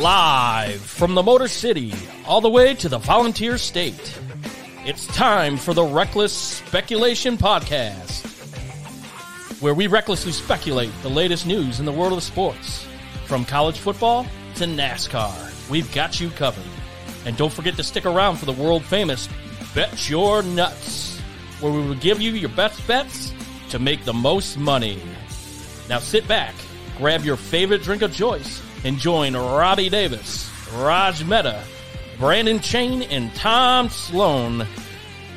Live from the Motor City, all the way to the Volunteer State. It's time for the Reckless Speculation Podcast, where we recklessly speculate the latest news in the world of sports. From college football to NASCAR, we've got you covered. And don't forget to stick around for the world famous Bet Your Nuts, where we will give you your best bets to make the most money. Now sit back, grab your favorite drink of choice, and join Robbie Davis, Raj Mehta, Brandon Chain, and Tom Sloan.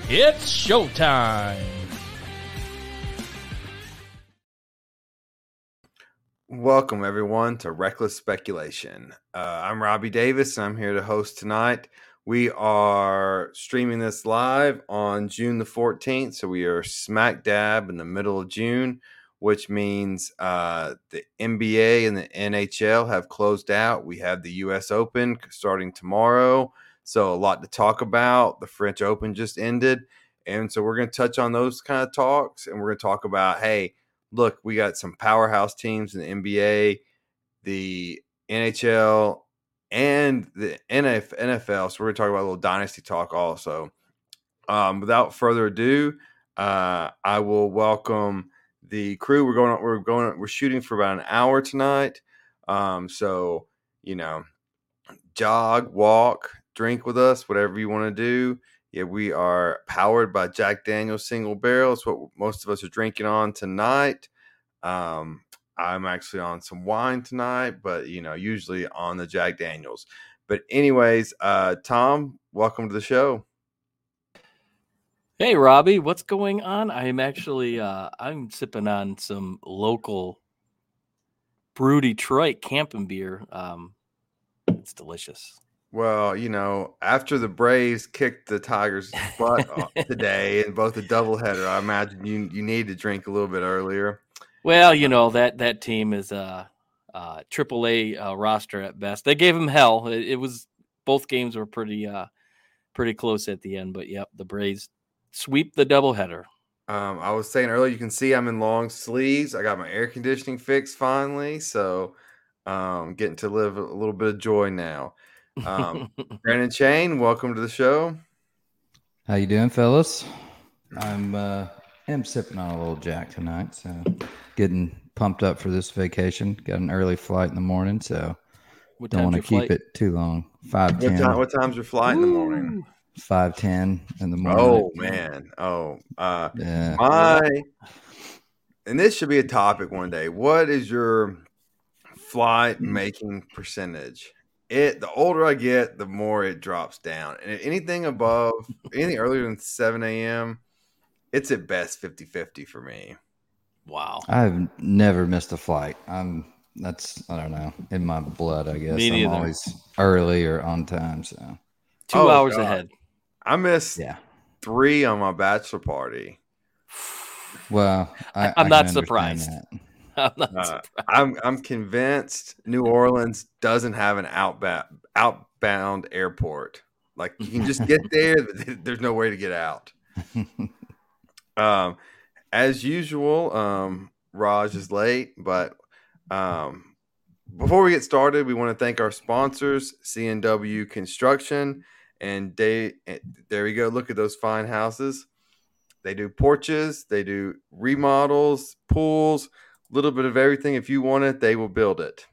It's showtime. Welcome, everyone, to Reckless Speculation. Uh, I'm Robbie Davis, and I'm here to host tonight. We are streaming this live on June the 14th, so we are smack dab in the middle of June, which means uh, the NBA and the NHL have closed out. We have the U.S. Open starting tomorrow, so a lot to talk about. The French Open just ended, and so we're going to touch on those kind of talks, and we're going to talk about hey look, we got some powerhouse teams in the NBA, the NHL, and the NFL. So we're going to talk about a little dynasty talk also. Um, without further ado, uh, I will welcome the crew. We're going. We're going. We're shooting for about an hour tonight. Um, so you know, jog, walk, drink with us, whatever you want to do. Yeah, we are powered by Jack Daniels single barrel. It's what most of us are drinking on tonight. Um, I'm actually on some wine tonight, but you know, usually on the Jack Daniels. But anyways, uh, Tom, welcome to the show. Hey Robbie, what's going on? I'm actually uh, I'm sipping on some local Brew Detroit camping beer. Um, it's delicious. Well, you know, after the Braves kicked the Tigers' butt today in both the doubleheader, I imagine you you need to drink a little bit earlier. Well, you know that that team is a, uh, triple a uh, roster at best. They gave him hell. It, it, was both games were pretty uh, pretty close at the end, but yep, the Braves sweep the doubleheader. Um, I was saying earlier, you can see I'm in long sleeves. I got my air conditioning fixed finally, so um, getting to live a little bit of joy now. Um, Brandon Chain, welcome to the show. How you doing, fellas? I'm uh, am sipping on a little Jack tonight, so getting pumped up for this vacation. Got an early flight in the morning, so what don't want to keep flight? it too long. Five. What, time, what time's your flight Woo! in the morning? Five ten in the morning. Oh man. Oh, uh, yeah. My, and this should be a topic one day. What is your flight mm. making percentage? it the older I get, the more it drops down. And anything above anything earlier than 7 a.m., it's at best 50-50 for me. Wow. I've never missed a flight. I'm that's I don't know, in my blood, I guess. Me I'm always early or on time. So two oh, hours God. ahead. I missed yeah. three on my bachelor party. Well, I, am not surprised. That. I'm, uh, I'm I'm convinced New Orleans doesn't have an outbound outbound airport. Like you can just get there, there's no way to get out. um, as usual, um, Raj is late, but um, before we get started, we want to thank our sponsors, CNW Construction, and they. There we go. Look at those fine houses. They do porches, they do remodels, pools a little bit of everything. If you want it, they will build it.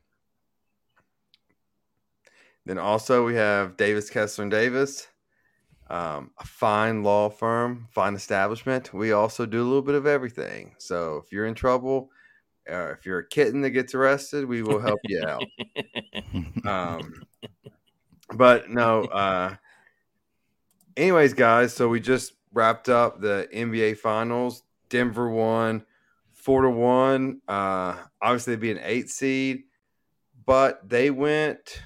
Then also we have Davis Kessler and Davis, um, a fine law firm, fine establishment. We also do a little bit of everything. So if you're in trouble, uh, if you're a kitten that gets arrested, we will help you out. um, but no. Uh, anyways, guys, so we just wrapped up the NBA Finals. Denver won four to one. Uh, obviously, they'd be an eight seed, but they went.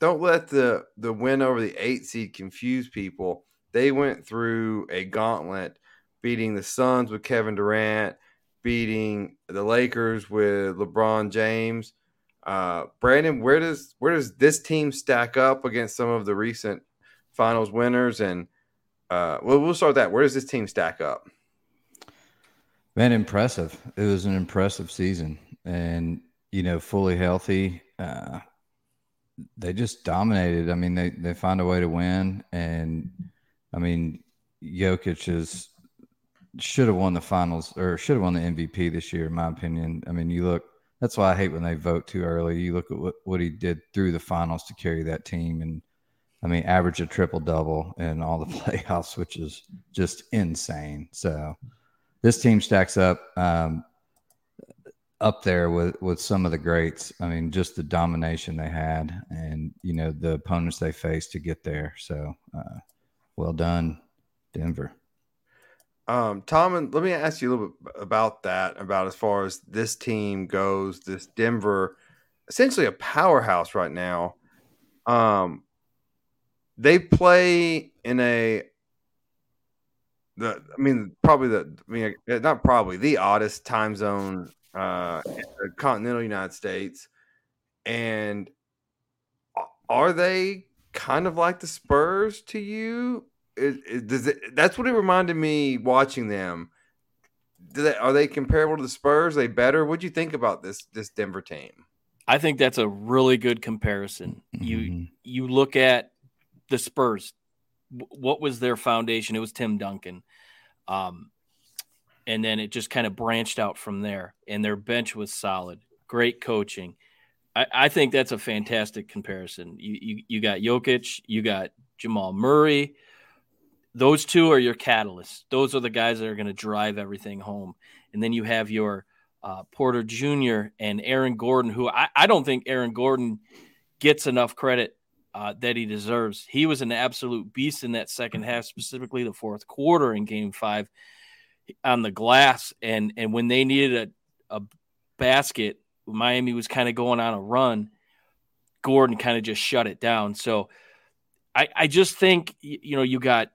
Don't let the the win over the eight seed confuse people. They went through a gauntlet, beating the Suns with Kevin Durant, beating the Lakers with LeBron James. Uh, Brandon, where does where does this team stack up against some of the recent finals winners? And uh, well, we'll start that. Where does this team stack up? Man, impressive. It was an impressive season, and you know, fully healthy. Uh, they just dominated. I mean, they they find a way to win, and I mean, Jokic is should have won the finals or should have won the MVP this year, in my opinion. I mean, you look. That's why I hate when they vote too early. You look at what, what he did through the finals to carry that team, and I mean, average a triple double in all the playoffs, which is just insane. So this team stacks up. Um, up there with with some of the greats. I mean, just the domination they had, and you know the opponents they faced to get there. So, uh, well done, Denver. Um, Tom, and let me ask you a little bit about that. About as far as this team goes, this Denver, essentially a powerhouse right now. Um, they play in a the I mean probably the I mean not probably the oddest time zone uh, the continental United States. And are they kind of like the Spurs to you? It, it, does it, that's what it reminded me watching them. They, are they comparable to the Spurs? Are they better? What do you think about this this Denver team? I think that's a really good comparison. Mm-hmm. You you look at the Spurs. What was their foundation? It was Tim Duncan. Um, and then it just kind of branched out from there. And their bench was solid, great coaching. I, I think that's a fantastic comparison. You, you you got Jokic, you got Jamal Murray. Those two are your catalysts. Those are the guys that are going to drive everything home. And then you have your uh, Porter Jr. and Aaron Gordon, who I, I don't think Aaron Gordon gets enough credit uh, that he deserves. He was an absolute beast in that second half, specifically the fourth quarter in game five on the glass, and and when they needed a, a basket, Miami was kind of going on a run. Gordon kind of just shut it down. So I, I just think you know you got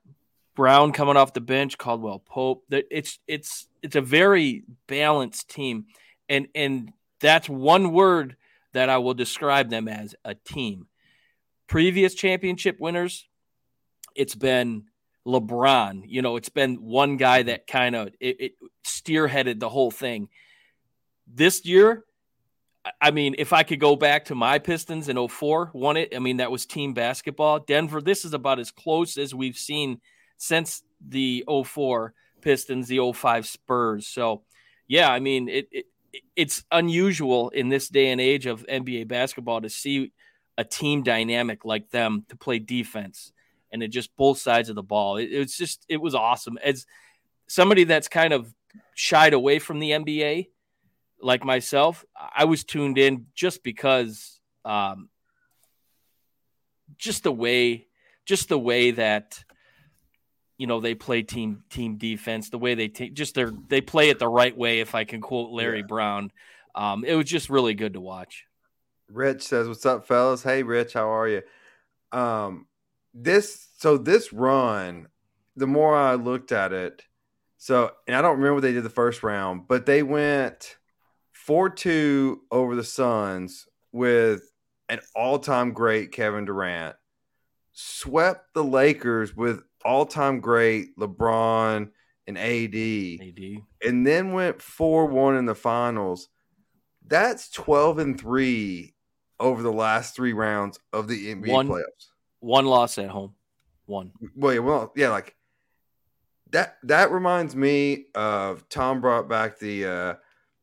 Brown coming off the bench, Caldwell Pope. That it's it's it's a very balanced team, and and that's one word that I will describe them as a team. Previous championship winners, it's been LeBron. You know, it's been one guy that kind of it, it steerheaded the whole thing. This year, I mean, if I could go back to my Pistons in 04, won it. I mean, that was team basketball. Denver, this is about as close as we've seen since the 04 Pistons, the 05 Spurs. So, yeah, I mean, it, it it's unusual in this day and age of NBA basketball to see a team dynamic like them to play defense and it just both sides of the ball. It, it's just it was awesome. As somebody that's kind of shied away from the NBA, like myself, I was tuned in just because, um, just the way, just the way that you know they play team team defense, the way they take just their they play it the right way. If I can quote Larry yeah. Brown, um, it was just really good to watch. Rich says, "What's up, fellas? Hey, Rich, how are you?" Um, this so this run, the more I looked at it, so and I don't remember what they did the first round, but they went four two over the Suns with an all time great Kevin Durant, swept the Lakers with all time great LeBron and AD, AD, and then went four one in the finals. That's twelve and three over the last three rounds of the NBA one, playoffs. One loss at home. One. Well, yeah, well, yeah, like that. That reminds me of Tom brought back the uh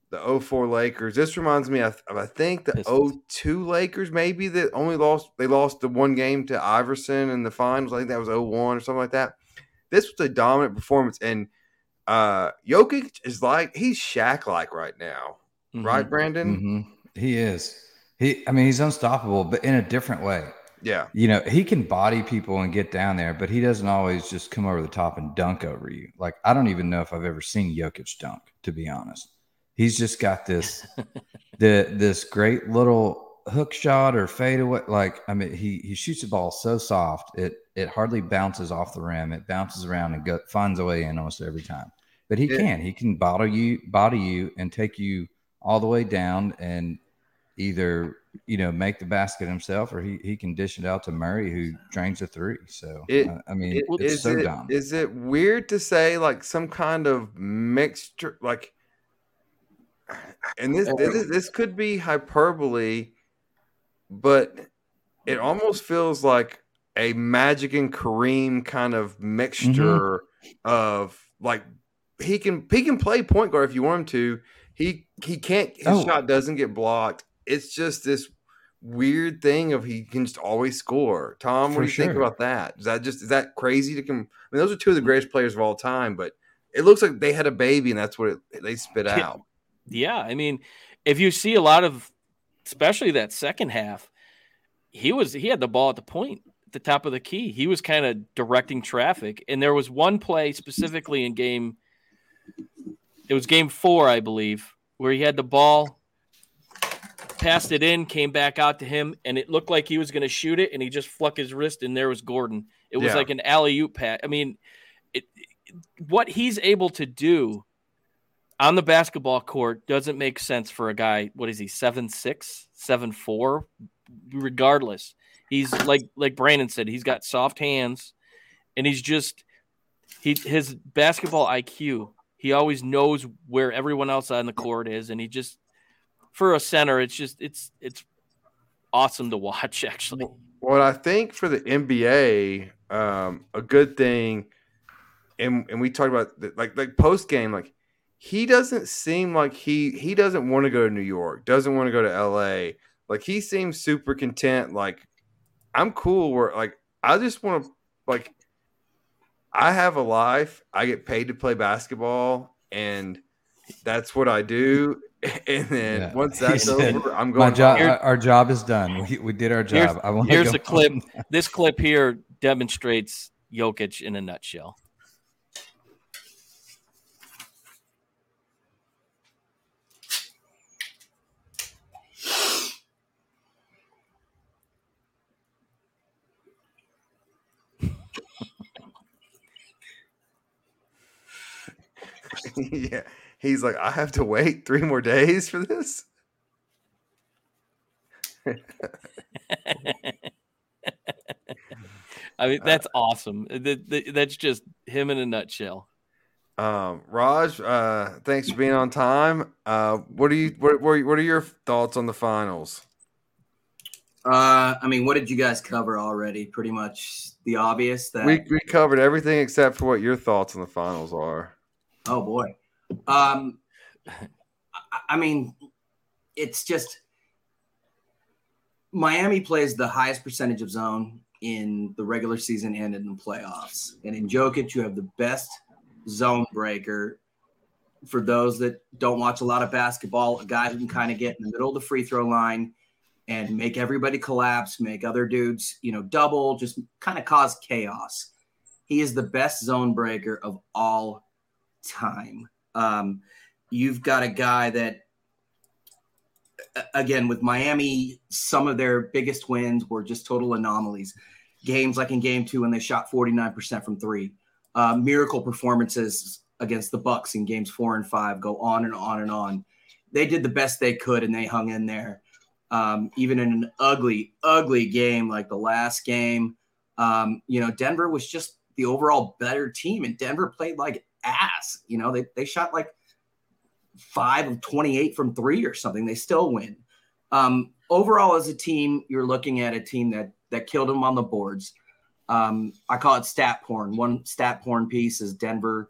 the 04 Lakers. This reminds me of, I think the Pistons. 02 Lakers maybe that only lost they lost the one game to Iverson in the finals. I think that was 01 or something like that. This was a dominant performance and uh Jokic is like he's Shaq like right now. Mm-hmm. Right, Brandon? Mm-hmm. He is. He I mean he's unstoppable but in a different way. Yeah. You know, he can body people and get down there, but he doesn't always just come over the top and dunk over you. Like, I don't even know if I've ever seen Jokic dunk, to be honest. He's just got this the this great little hook shot or fade away. Like, I mean, he he shoots the ball so soft, it it hardly bounces off the rim. It bounces around and go, finds a way in almost every time. But he can. He can body you, body you, and take you all the way down and either you know make the basket himself or he, he can dish it out to Murray who drains a three. So it, I mean, it, it's so it, dumb. Is it weird to say like some kind of mixture like? And this this, this could be hyperbole, but it almost feels like a Magic and Kareem kind of mixture mm-hmm. of like he can he can play point guard if you want him to. He he can't his oh. shot doesn't get blocked. It's just this weird thing of he can just always score. Tom, what For do you sure. think about that? Is that just is that crazy to come? I mean, those are two of the greatest players of all time, but it looks like they had a baby and that's what it, they spit out. Yeah, I mean, if you see a lot of, especially that second half, he was he had the ball at the point, at the top of the key. He was kind of directing traffic, and there was one play specifically in game. It was game four, I believe, where he had the ball passed it in, came back out to him, and it looked like he was going to shoot it, and he just fluck his wrist, and there was Gordon. It was yeah. like an alley oop pat. I mean, it, it, what he's able to do on the basketball court doesn't make sense for a guy. What is he? Seven six, seven four. Regardless, he's like like Brandon said. He's got soft hands, and he's just he his basketball IQ. He always knows where everyone else on the court is, and he just for a center, it's just it's it's awesome to watch. Actually, Well, I think for the NBA, um, a good thing, and and we talked about the, like like post game, like he doesn't seem like he he doesn't want to go to New York, doesn't want to go to LA. Like he seems super content. Like I'm cool. Where like I just want to like I have a life. I get paid to play basketball, and that's what I do. and then yeah. once that's over, I'm going. My job, our, our, job is done. We, we did our job. Here's, I want here's a clip. this clip here demonstrates Jokic in a nutshell. yeah he's like, I have to wait three more days for this. I mean, that's uh, awesome. That's just him in a nutshell. Um, Raj, uh, thanks for being on time. Uh, what do you what, what are your thoughts on the finals? Uh, I mean, what did you guys cover already? Pretty much the obvious that we we covered everything except for what your thoughts on the finals are. Oh boy. Um, I mean, it's just Miami plays the highest percentage of zone in the regular season and in the playoffs. And in Jokic, you have the best zone breaker. For those that don't watch a lot of basketball, a guy who can kind of get in the middle of the free throw line and make everybody collapse, make other dudes, you know, double, just kind of cause chaos. He is the best zone breaker of all time. Um, you've got a guy that, again, with Miami, some of their biggest wins were just total anomalies. Games like in game two when they shot 49% from three. Uh, miracle performances against the Bucks in games four and five go on and on and on. They did the best they could and they hung in there. Um, even in an ugly, ugly game like the last game, um, you know, Denver was just the overall better team, and Denver played like ass. You know, they, they shot like five of 28 from three or something. They still win. Um, overall, as a team, you're looking at a team that that killed them on the boards. Um, I call it stat porn. One stat porn piece is Denver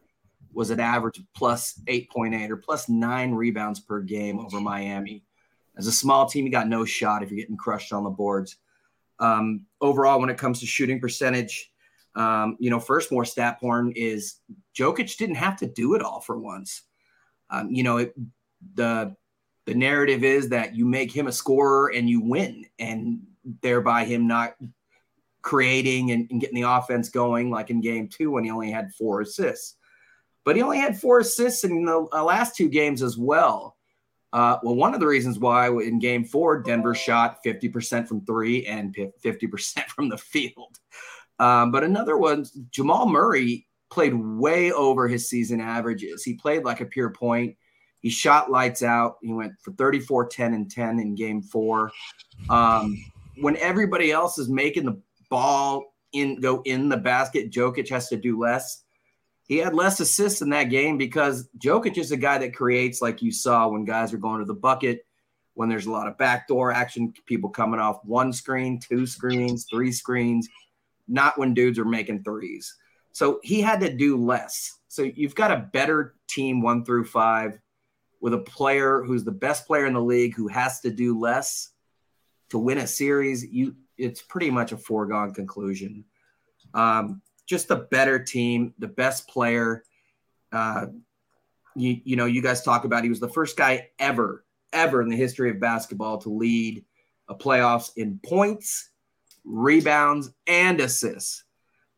was an average of plus 8.8 or plus nine rebounds per game over Miami. As a small team, you got no shot if you're getting crushed on the boards. Um, overall, when it comes to shooting percentage, um, you know, first more stat porn is Jokic didn't have to do it all for once. Um, you know, it, the the narrative is that you make him a scorer and you win, and thereby him not creating and, and getting the offense going, like in game two when he only had four assists. But he only had four assists in the uh, last two games as well. Uh, well, one of the reasons why in game four, Denver shot 50% from three and 50% from the field. Um, but another one, Jamal Murray played way over his season averages. He played like a pure point. He shot lights out. He went for 34, 10, and 10 in game four. Um, when everybody else is making the ball in go in the basket, Jokic has to do less. He had less assists in that game because Jokic is a guy that creates, like you saw when guys are going to the bucket. when there's a lot of backdoor action, people coming off one screen, two screens, three screens, not when dudes are making threes. So he had to do less. So you've got a better team one through five with a player who's the best player in the league who has to do less to win a series. You, it's pretty much a foregone conclusion. Um, just a better team, the best player. Uh, you, you know, you guys talk about he was the first guy ever, ever in the history of basketball to lead a playoffs in points, rebounds, and assists.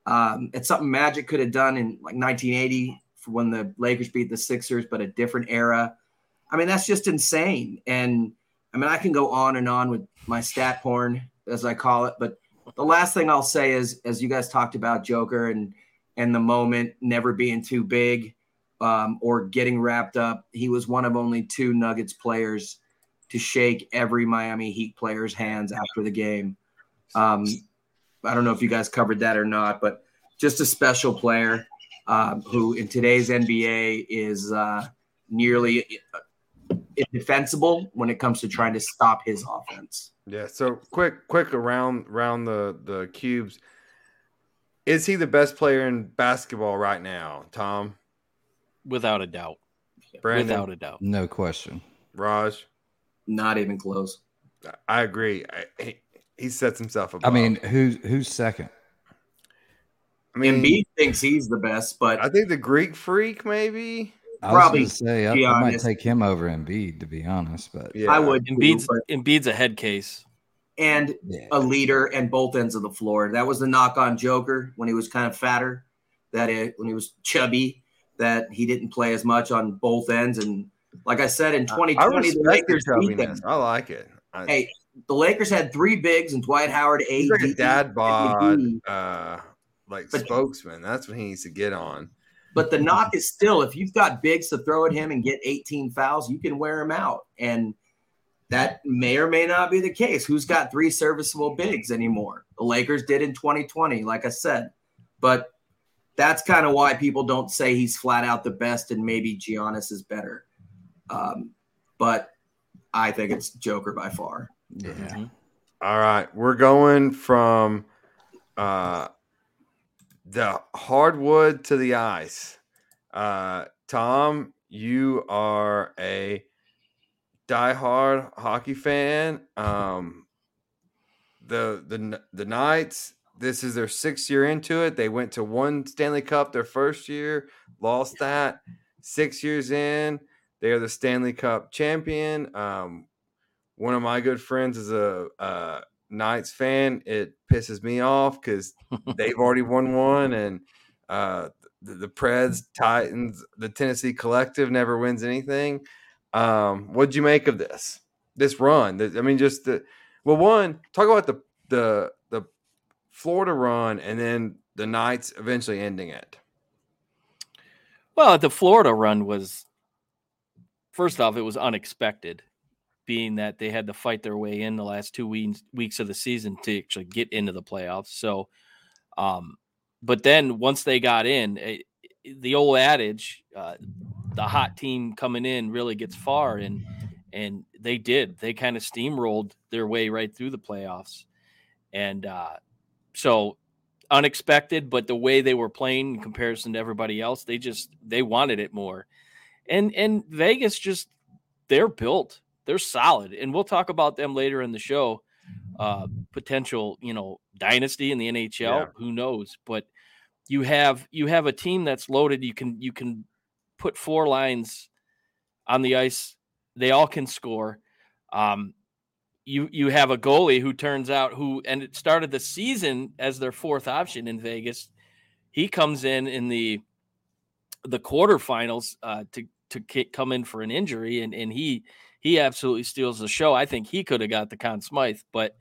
Um, it's something Magic could have done in like 1980 for when the Lakers beat the Sixers, but a different era. I mean, that's just insane. And I mean, I can go on and on with my stat porn, as I call it. But the last thing I'll say is, as you guys talked about Joker and and the moment never being too big um, or getting wrapped up, he was one of only two Nuggets players to shake every Miami Heat player's hands after the game. Um, I don't know if you guys covered that or not, but just a special player um, who in today's NBA is uh, nearly indefensible when it comes to trying to stop his offense. Yeah. So quick, quick around around the the cubes. Is he the best player in basketball right now, Tom? Without a doubt. Brandon? Without a doubt. No question. Raj? Not even close. I agree. I, he, he sets himself up. I mean, who's who's second? I mean, Embiid thinks he's the best, but I think the Greek freak maybe. I Probably, was gonna say I, I might take him over Embiid to be honest, but Yeah, I would. too, Embiid's but- Embiid's a head case. and yeah. a leader and both ends of the floor. That was the knock on Joker when he was kind of fatter. That it, when he was chubby, that he didn't play as much on both ends. And like I said, in I 2020, the respect the Lakers beat them. I like it. I, Hey, the Lakers had three bigs and Dwight Howard, AD, he's like a dad bod, uh, like But- spokesman. That's what he needs to get on. But the knock is still if you've got bigs to throw at him and get 18 fouls, you can wear him out. And that may or may not be the case. Who's got three serviceable bigs anymore? The Lakers did in 2020, like I said. But that's kind of why people don't say he's flat out the best and maybe Giannis is better. Um, but I think it's Joker by far. Yeah. Mhm. All right, we're going from uh, the hardwood to the ice. Uh, Tom, you are a diehard hockey fan. Um, the the the Knights. This is their sixth year into it. They went to one Stanley Cup their first year, lost that. Six years in, they are the Stanley Cup champion. Um, one of my good friends is a, Knights fan. It pisses me off because they've already won one, and uh, the, the Preds, Titans, the Tennessee Collective never wins anything. Um, what'd you make of this? This run? I mean, just the well, one talk about the the the Florida run, and then the Knights eventually ending it. Well, the Florida run was first off, it was unexpected, being that they had to fight their way in the last two weeks weeks of the season to actually get into the playoffs. So, um, but then once they got in, eh, the old adage, uh, the hot team coming in really gets far, and and they did. They kind of steamrolled their way right through the playoffs, and uh, so unexpected, but the way they were playing in comparison to everybody else, they just they wanted it more. And and Vegas just they're built. They're solid. And we'll talk about them later in the show. Uh potential, you know, dynasty in the NHL, Yeah. who knows, but you have you have a team that's loaded. You can you can put four lines on the ice. They all can score. Um you you have a goalie who turns out who and it started the season as their fourth option in Vegas. He comes in in the the quarterfinals uh, to to come in for an injury, and and he he absolutely steals the show. I think he could have got the Conn Smythe, but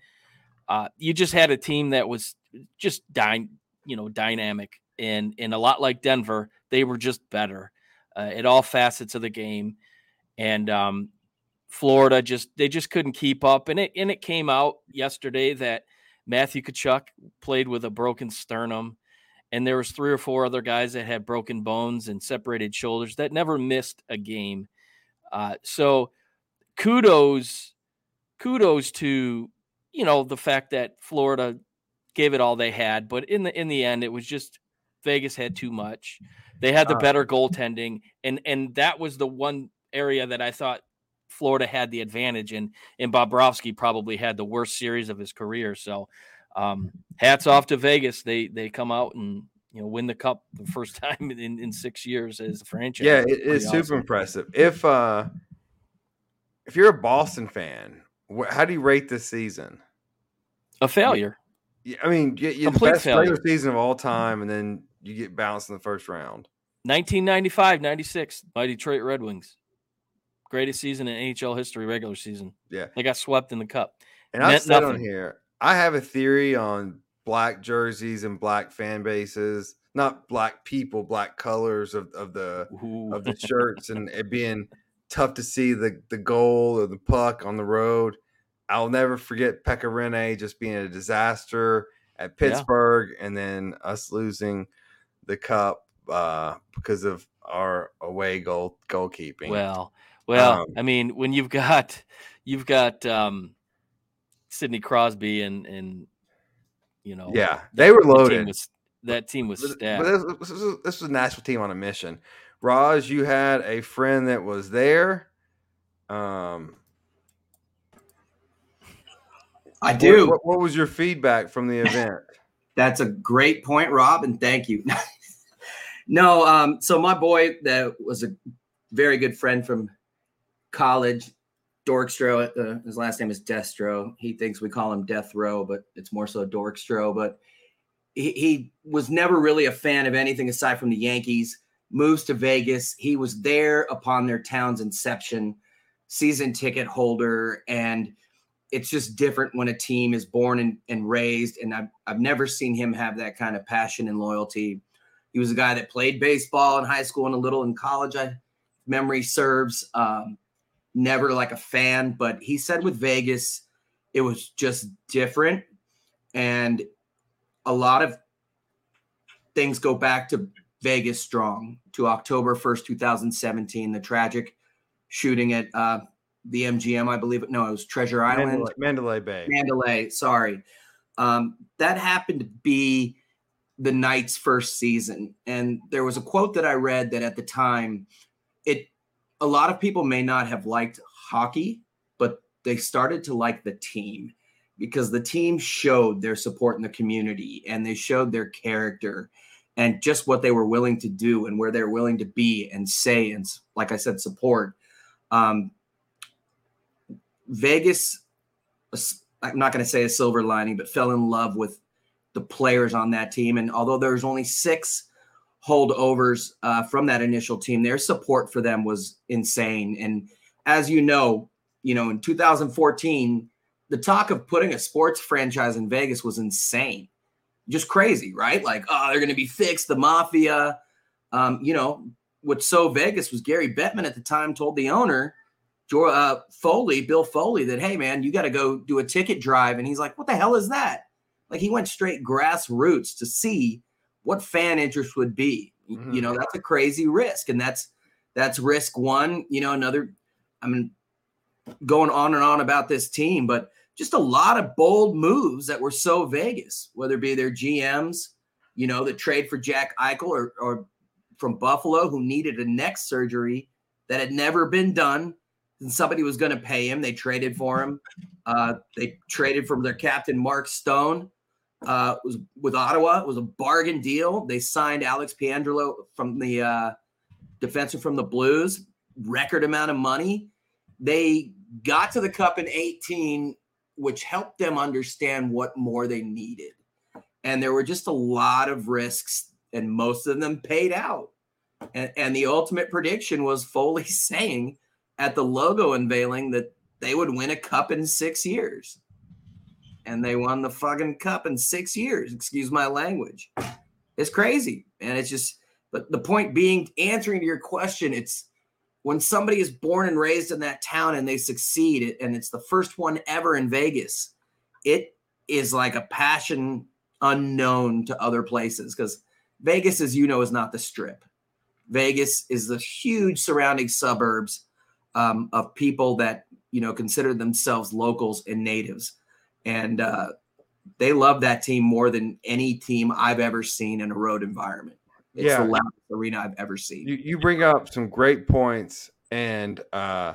uh, you just had a team that was just dy- you know dynamic and and a lot like Denver, they were just better uh, at all facets of the game, and um, Florida just they just couldn't keep up, and it and it came out yesterday that Matthew Tkachuk played with a broken sternum, and there was three or four other guys that had broken bones and separated shoulders that never missed a game. Uh, so kudos kudos to you know the fact that Florida gave it all they had, but in the in the end, it was just Vegas had too much. They had the better goaltending, and and that was the one area that I thought Florida had the advantage, and and Bobrovsky probably had the worst series of his career. So, um, hats off to Vegas. They they come out and you know win the cup the first time in, in six years as a franchise. Yeah, it is awesome. super impressive. If uh if you're a Boston fan, how do you rate this season? A failure. Yeah, I mean, you, you the best failure. regular season of all time, and then you get bounced in the first round. 1995, 96 by Detroit Red Wings. Greatest season in NHL history, regular season. Yeah. They got swept in the cup. And I said nothing. on here, I have a theory on black jerseys and black fan bases, not black people, black colors of, of the Ooh. of the shirts and it being tough to see the, the goal or the puck on the road. I'll never forget Pekka Rinne just being a disaster at Pittsburgh yeah. and then us losing the cup uh, because of our away goal goalkeeping. Well, well, um, I mean, when you've got you've got um, Sidney Crosby and and you know, yeah, they were loaded. Team was, that team was stacked. This, this, was, this was a national team on a mission. Raj, you had a friend that was there. Um, I do. What, what, what was your feedback from the event? That's a great point, Rob, and thank you. no, um, so my boy that was a very good friend from college, Dorkstro. Uh, his last name is Destro. He thinks we call him Death Row, but it's more so Dorkstro. But he, he was never really a fan of anything aside from the Yankees. Moves to Vegas. He was there upon their town's inception, season ticket holder, and it's just different when a team is born and, and raised. And I've, I've never seen him have that kind of passion and loyalty. He was a guy that played baseball in high school and a little in college. I memory serves. Um, never like a fan, but he said with Vegas, it was just different. And a lot of things go back to Vegas strong to October 1st, 2017, the tragic shooting at uh, the MGM, I believe. No, it was Treasure Island. Mandalay, Mandalay Bay. Mandalay, sorry. Um, that happened to be the Knights' first season. And there was a quote that I read that at the time, it a lot of people may not have liked hockey, but they started to like the team because the team showed their support in the community and they showed their character and just what they were willing to do and where they're willing to be and say and like I said, support. Um, Vegas, I'm not going to say a silver lining, but fell in love with the players on that team. And although there's only six holdovers uh, from that initial team. Their support for them was insane. And as you know, you know, in 2014, the talk of putting a sports franchise in Vegas was insane, just crazy, right? Like, oh, they're going to be fixed, the mafia. Um, you know, what so Vegas was Gary Bettman at the time told the owner, uh, Foley, Bill Foley, that hey man, you got to go do a ticket drive, and he's like, what the hell is that? Like he went straight grassroots to see what fan interest would be. Mm-hmm. You know, that's a crazy risk, and that's that's risk one. You know, another. I mean, going on and on about this team, but just a lot of bold moves that were so Vegas, whether it be their GMs, you know, the trade for Jack Eichel or, or from Buffalo who needed a neck surgery that had never been done. And somebody was going to pay him. They traded for him. Uh, they traded from their captain, Mark Stone, uh, was with Ottawa. It was a bargain deal. They signed Alex Pietrangelo from the uh, defensive from the Blues, record amount of money. They got to the cup in 18, which helped them understand what more they needed. And there were just a lot of risks, and most of them paid out. And, and the ultimate prediction was Foley saying at the logo unveiling that they would win a cup in six years and they won the fucking cup in six years. Excuse my language. It's crazy. And it's just, but the point being, answering to your question, it's when somebody is born and raised in that town and they succeed, and it's the first one ever in Vegas, it is like a passion unknown to other places because Vegas, as you know, is not the strip. Vegas is the huge surrounding suburbs um, of people that you know consider themselves locals and natives, and uh, they love that team more than any team I've ever seen in a road environment. It's Yeah. the loudest arena I've ever seen. You, you bring up some great points, and uh,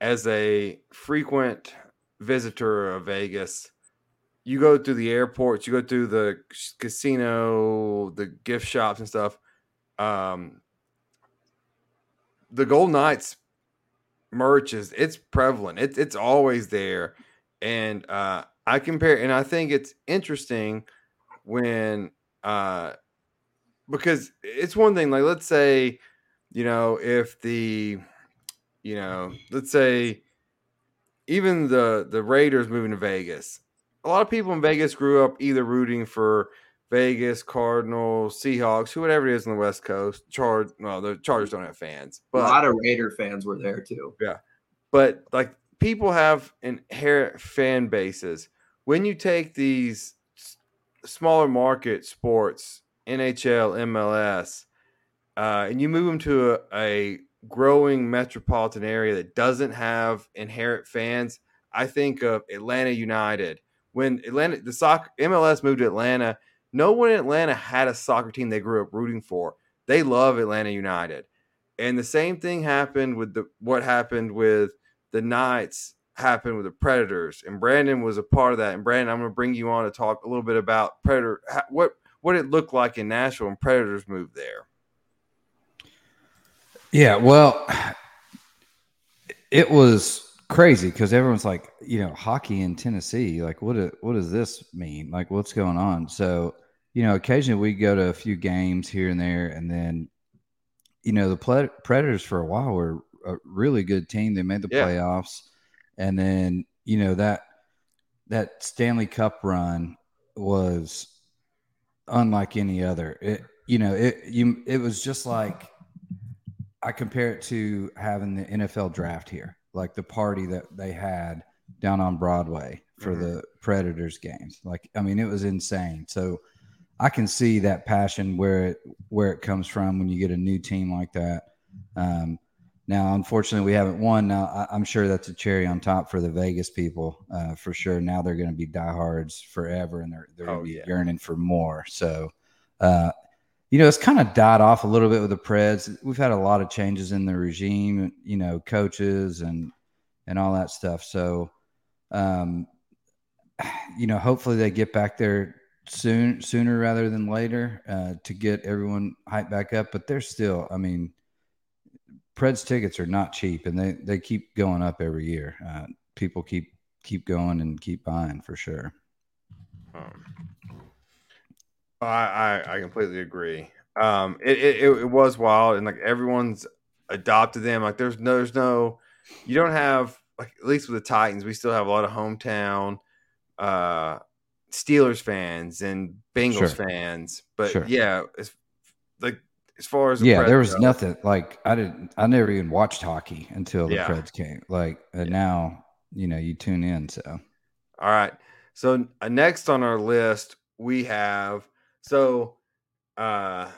as a frequent visitor of Vegas, you go through the airports, you go through the casino, the gift shops and stuff. Um, the Gold Knights merch is it's prevalent. It's it's always there, and uh, I compare, and I think it's interesting when uh, because it's one thing. Like let's say, you know, if the, you know, let's say, even the the Raiders moving to Vegas, a lot of people in Vegas grew up either rooting for Vegas, Cardinals, Seahawks, who whatever it is on the West Coast. Charge, well, the Chargers don't have fans, But a lot of Raider fans were there too. Yeah. But like people have inherent fan bases. When you take these smaller market sports, NHL, MLS, uh, and you move them to a, a growing metropolitan area that doesn't have inherent fans, I think of Atlanta United. When Atlanta, the soccer MLS moved to Atlanta, no one in Atlanta had a soccer team they grew up rooting for. They love Atlanta United, and the same thing happened with the what happened with the Knights happened with the Predators, and Brandon was a part of that. And Brandon, I'm going to bring you on to talk a little bit about Predator, what what it looked like in Nashville when Predators moved there. Yeah, well, it was crazy because everyone's like, you know, hockey in Tennessee. Like, what? do- What does this mean? Like, what's going on? So, you know, occasionally we go to a few games here and there, and then, you know, the Predators for a while were a really good team. They made the Yeah. playoffs, and then you know that that Stanley Cup run was unlike any other. It, you know, it you it was just like I compare it to having the NFL draft here, like the party that they had down on Broadway for Mhm. the Predators games. Like, I mean, it was insane. So I can see that passion where it where it comes from when you get a new team like that. Um, now, unfortunately, we haven't won. Now, I, I'm sure that's a cherry on top for the Vegas people, uh, for sure. Now they're going to be diehards forever, and they're they're Oh, yeah. yearning for more. So, uh, you know, it's kind of died off a little bit with the Preds. We've had a lot of changes in the regime, you know, coaches and and all that stuff. So, um, you know, hopefully they get back there soon, sooner rather than later, uh, to get everyone hyped back up. But they're still, I mean, Preds tickets are not cheap, and they they keep going up every year. Uh, people keep keep going and keep buying for sure. Um, I, I I completely agree. Um, it, it it was wild, and like everyone's adopted them. Like there's no there's no you don't have like at least with the Titans, we still have a lot of hometown uh Steelers fans and Bengals Sure. fans. But Sure. yeah, like as far as the yeah, Preds there was go, nothing like I didn't. I never even watched hockey until the Yeah. Preds came. Like and now, you know, you tune in. So All right. So uh, next on our list we have so uh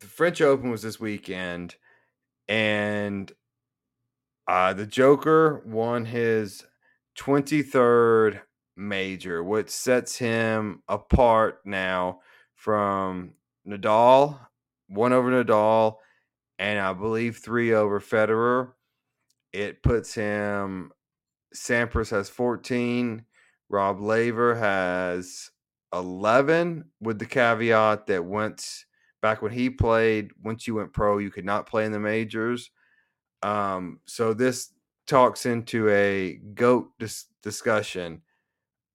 the French Open was this weekend and uh the Joker won his 23rd major, which sets him apart now from Nadal, one over Nadal, and I believe three over Federer. It puts him Sampras has 14. Rod Laver has 11, with the caveat that once back when he played, once you went pro, you could not play in the majors. Um, so this talks into a GOAT dis- discussion.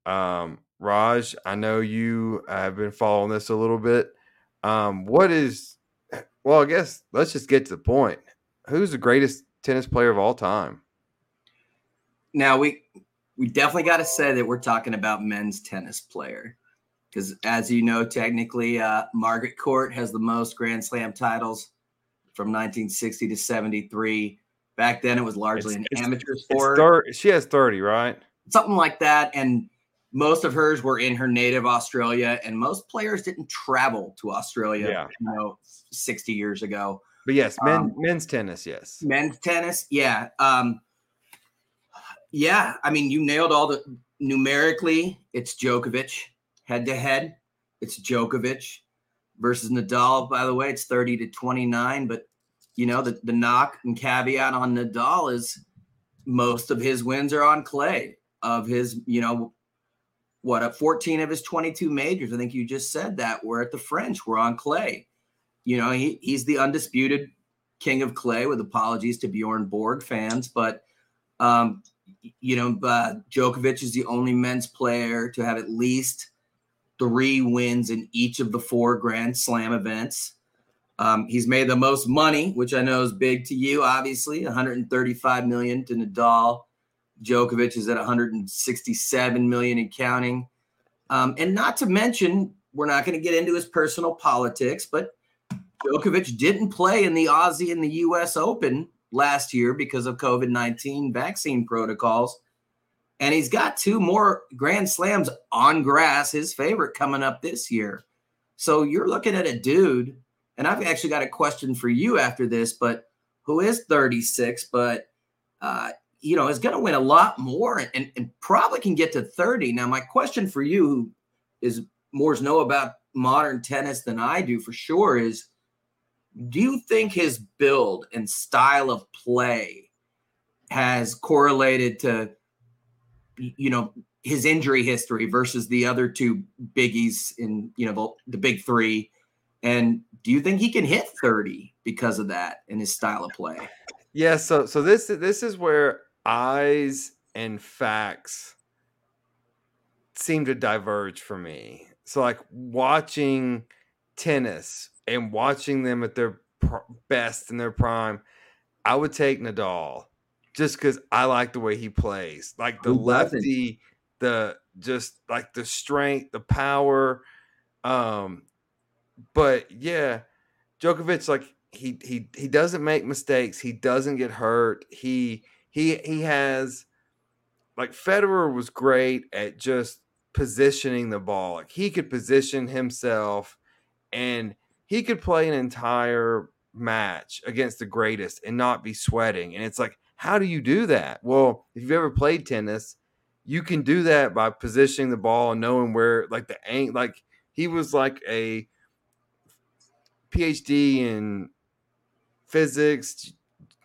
Um, Raj, I know you have been following this a little bit. Um, what is, well, I guess let's just get to the point. Who's the greatest tennis player of all time? Now we we definitely got to say that we're talking about men's tennis player because as you know, technically, uh, Margaret Court has the most Grand Slam titles from 1960 to 73. Back then, it was largely It's- an it's- amateur sport, thir- she has 30, right? something like that. And most of hers were in her native Australia, and most players didn't travel to Australia. Yeah. you know, sixty years ago. But yes, men, Um, men's tennis, yes. Men's tennis, yeah, um, yeah. I mean, you nailed all the numerically. It's Djokovic head to head. It's Djokovic versus Nadal. By the way, it's thirty to twenty nine. But you know the the knock and caveat on Nadal is most of his wins are on clay. Of his, you know, what up 14 of his 22 majors. I think you just said that. We're at the French. We're on clay. You know, he, he's the undisputed king of clay. With apologies to Bjorn Borg fans, but um, you know, uh, Djokovic is the only men's player to have at least three wins in each of the four Grand Slam events. Um, he's made the most money, which I know is big to you, obviously, 135 million to Nadal. Djokovic is at 167 million and counting. Um, and not to mention, we're not going to get into his personal politics, but Djokovic didn't play in the Aussie and the US Open last year because of COVID 19 vaccine protocols. And he's got two more Grand Slams on grass, his favorite coming up this year. So you're looking at a dude, and I've actually got a question for you after this, but who is 36, but uh, you know, is going to win a lot more and, and, probably can get to 30. Now, my question for you, who is more know about modern tennis than I do for sure, is do you think his build and style of play has correlated to, you know, his injury history versus the other two biggies in, you know, the, the big three? And do you think he can hit 30 because of that in his style of play? Yeah, so so this this is where eyes and facts seem to diverge for me. So like watching tennis and watching them at their pr- best in their prime, I would take Nadal just because I like the way he plays, like the lefty, the just like the strength, the power. Um, but yeah, Djokovic, like he he he doesn't make mistakes. He doesn't get hurt. He he he has like Federer was great at just positioning the ball. Like he could position himself and he could play an entire match against the greatest and not be sweating. And it's like, how do you do that? Well, if you've ever played tennis, you can do that by positioning the ball and knowing where like the ain't like he was like a PhD in physics,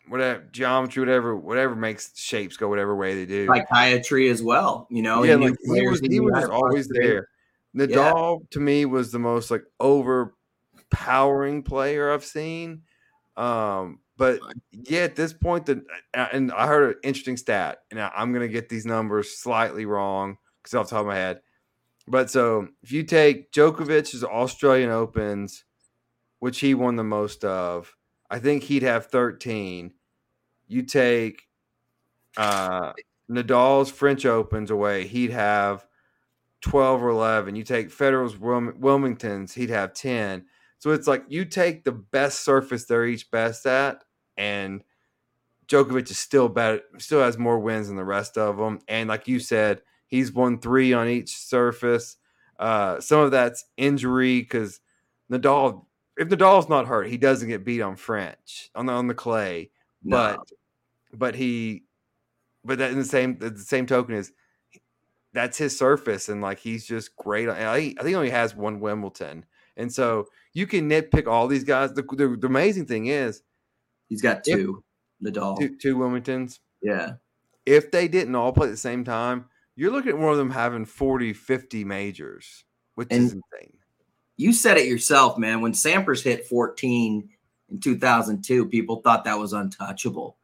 whatever geometry, whatever, whatever makes shapes go whatever way they do. Psychiatry as well, you know. yeah, like he was he was just always frustrate. there. Nadal to me was the most like overpowering player I've seen. Um, but yeah, at this point, that and I heard an interesting stat, and I- I'm gonna get these numbers slightly wrong because off the top of my head. But so if you take Djokovic's Australian Opens, which he won the most of, I think he'd have 13. You take uh, Nadal's French Opens away, he'd have 12 or 11. You take Federer's Wilm- Wilmingtons, he'd have 10. So it's like you take the best surface they're each best at, and Djokovic is still better, still has more wins than the rest of them. And like you said, he's won three on each surface. Uh, some of that's injury because Nadal, if Nadal's not hurt, he doesn't get beat on French on the on the clay. No. But but he, but that in the same the same token is that's his surface, and like he's just great. I think, I think he only has one Wimbledon, and so you can nitpick all these guys. The, the, the amazing thing is He's got If- two. Nadal. two, two Wimbledons. Yeah. If they didn't all play at the same time, you're looking at one of them having 40, 50 majors, which is And- insane. You said it yourself, man. When Sampras hit 14 in 2002, people thought that was untouchable.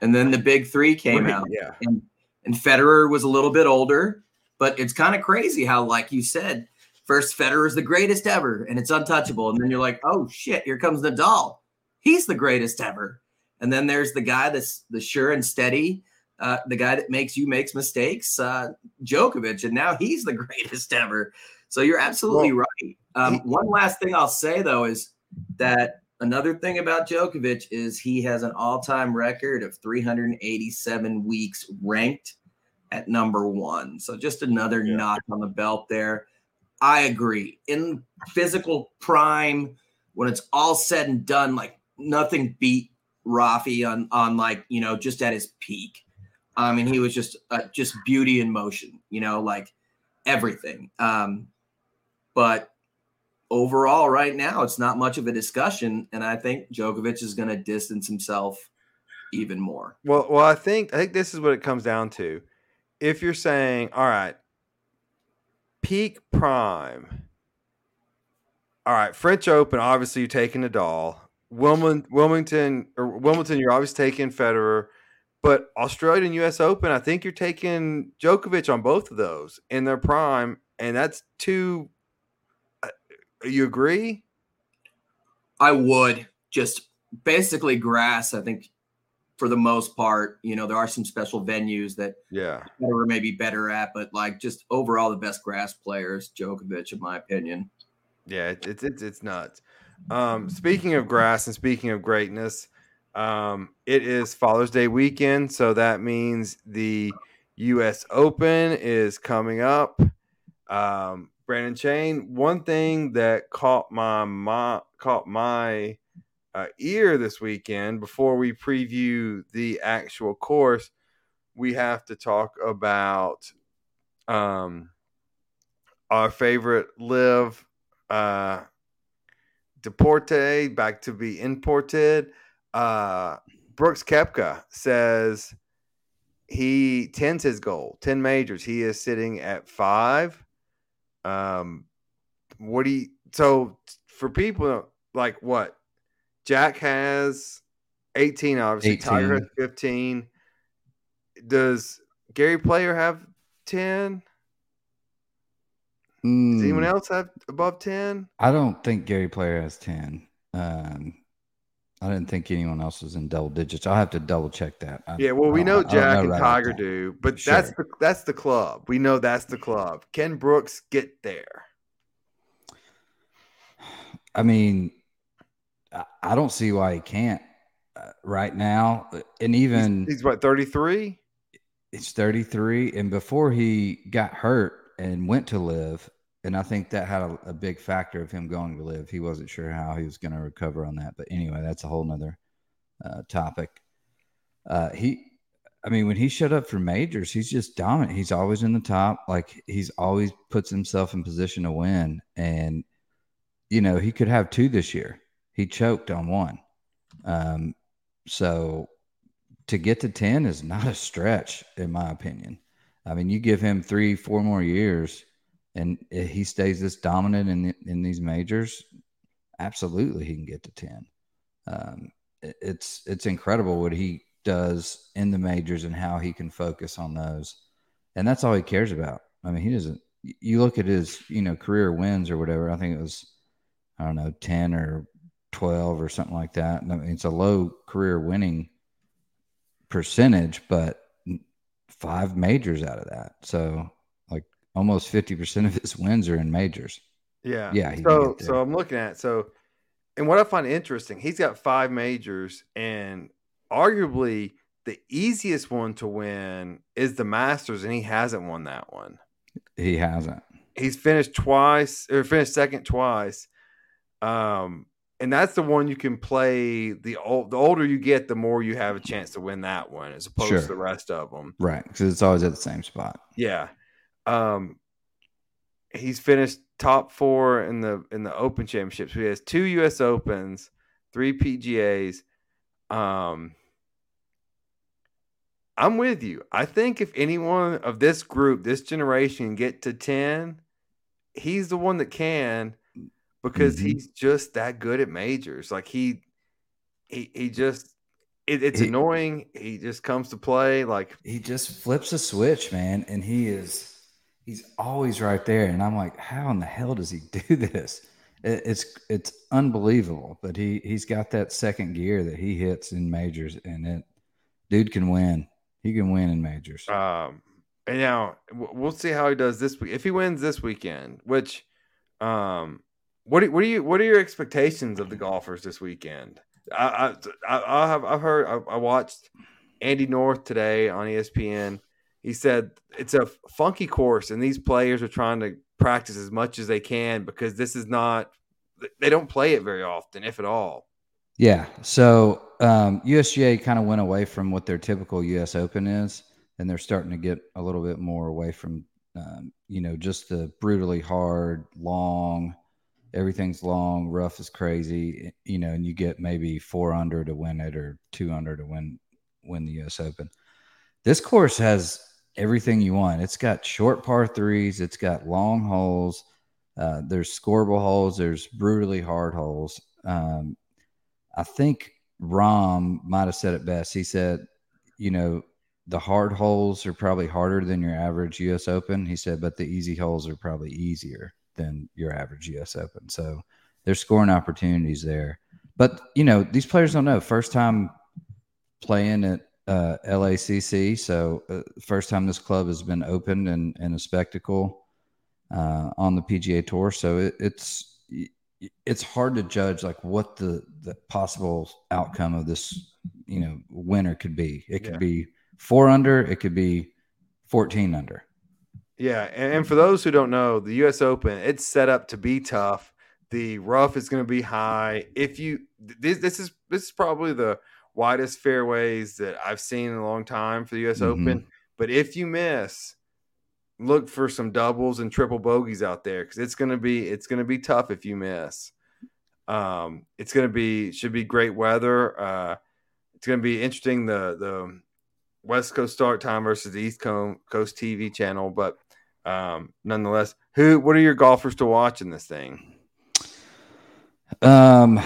And then the big three came out. Yeah. and and Federer was a little bit older, but it's kind of crazy how, like you said, first Federer is the greatest ever, and it's untouchable, and then you're like, oh shit, here comes Nadal, he's the greatest ever, and then there's the guy that's the sure and steady, uh, the guy that makes you makes mistakes, uh, Djokovic, and now he's the greatest ever. So you're absolutely right. Um, one last thing I'll say though is that another thing about Djokovic is he has an all-time record of 387 weeks ranked at number one. So just another yeah. notch on the belt there. I agree. In physical prime, when it's all said and done, like nothing beat Rafi on on like you know just at his peak. I mean, he was just uh, just beauty in motion, you know, like everything. Um, but overall, right now, it's not much of a discussion, and I think Djokovic is going to distance himself even more. Well, well, I think I think this is what it comes down to. If you're saying, all right, peak prime, all right, French Open, obviously you're taking Nadal. Wilmington, Wilmington, or Wimbledon, you're obviously taking Federer. But Australian US Open, I think you're taking Djokovic on both of those in their prime, and that's two. You agree? I would just basically grass. I think for the most part, you know, there are some special venues that yeah, Federer may be better at, but like just overall, the best grass players, Djokovic, in my opinion. Yeah, it's it's it's nuts. Um, speaking of grass and speaking of greatness, um, it is Father's Day weekend, so that means the U.S. Open is coming up. Um, Brandon Chain, one thing that caught my, my caught my uh, ear this weekend before we preview the actual course, we have to talk about um, our favorite live uh, deporte back to be imported. Uh, Brooks Koepka says he tends his goal, 10 majors. He is sitting at five. Um, what do you, so for people like what? Jack has 18, obviously. 18. Tiger has 15. Does Gary Player have 10? Mm. Does anyone hmm. else have above 10? I don't think Gary Player has 10. Um, I didn't think anyone else was in double digits. I'll have to double check that. I, yeah, well, we know Jack know and right Tiger do, but sure. that's the that's the club. We know that's the club. Can Brooks get there? I mean, I don't see why he can't uh, right now. And even he's, he's what thirty three. He's thirty three, and before he got hurt and went to LIV, and I think that had a, a, big factor of him going to LIV. He wasn't sure how he was going to recover on that, but anyway, that's a whole nother uh, topic. Uh, he, I mean, when he showed up for majors, he's just dominant. He's always in the top. Like he's always puts himself in position to win, and you know he could have two this year. He choked on one, um, so to get to ten is not a stretch, in my opinion. I mean, you give him three, four more years and he stays this dominant in in these majors, absolutely he can get to ten. Um, it's it's incredible what he does in the majors and how he can focus on those, and that's all he cares about. I mean, he doesn't. You look at his you know career wins or whatever. I think it was I don't know ten or twelve or something like that. I mean, it's a low career winning percentage, but five majors out of that. So almost 50% of his wins are in majors. Yeah. Yeah. So, so I'm looking at, so, and what I find interesting, he's got five majors and arguably the easiest one to win is the Masters, and he hasn't won that one. He hasn't. He's finished twice or finished second twice. Um, and that's the one you can play. The old, the older you get, the more you have a chance to win that one, as opposed sure. to the rest of them. Right, because it's always at the same spot. Yeah, um, he's finished top four in the in the Open Championships. He has two U.S. Opens, three PGAs. Um, I'm with you. I think if anyone of this group, this generation, get to ten, he's the one that can because mm-hmm. he's just that good at majors. Like he, he, he just. It, it's he, annoying. He just comes to play like he just flips a switch, man, and he is he's always right there. And I'm like, how in the hell does he do this? it's it's unbelievable. But he he's got that second gear that he hits in majors, and it dude can win. He can win in majors. Um, and now we'll see how he does this week. If he wins this weekend, which, um, what do, what do you what are your expectations of the golfers this weekend? I I, I have I've heard I, I watched Andy North today on ESPN he said it's a funky course, and these players are trying to practice as much as they can because this is not they don't play it very often, if at all. Yeah. So um, USGA kind of went away from what their typical US Open is, and they're starting to get a little bit more away from, um, you know, just the brutally hard, long, everything's long, rough is crazy, you know, and you get maybe four under to win it or two under to win win the US Open. This course has everything you want. It's got short par threes, it's got long holes, uh, there's scoreable holes, there's brutally hard holes. Um, I think Rahm might have said it best. He said, you know, the hard holes are probably harder than your average US Open. He said, but the easy holes are probably easier than your average US Open. So there's scoring opportunities there. But, you know, these players don't know. First time playing at uh, LACC. So, uh, first time this club has been opened and, and a spectacle uh, on the PGA Tour. So, it, it's it's hard to judge like what the the possible outcome of this you know winner could be. It could yeah. be four under. It could be fourteen under. Yeah, and, and for those who don't know, the U.S. Open it's set up to be tough. The rough is going to be high. If you this this is this is probably the widest fairways that I've seen in a long time for the U.S. Mm-hmm. Open. But if you miss, look for some doubles and triple bogeys out there because it's gonna be it's gonna be tough if you miss. Um, it's gonna be should be great weather. Uh, it's gonna be interesting the the West Coast start time versus the East Coast TV channel, but um, nonetheless, who what are your golfers to watch in this thing? Um,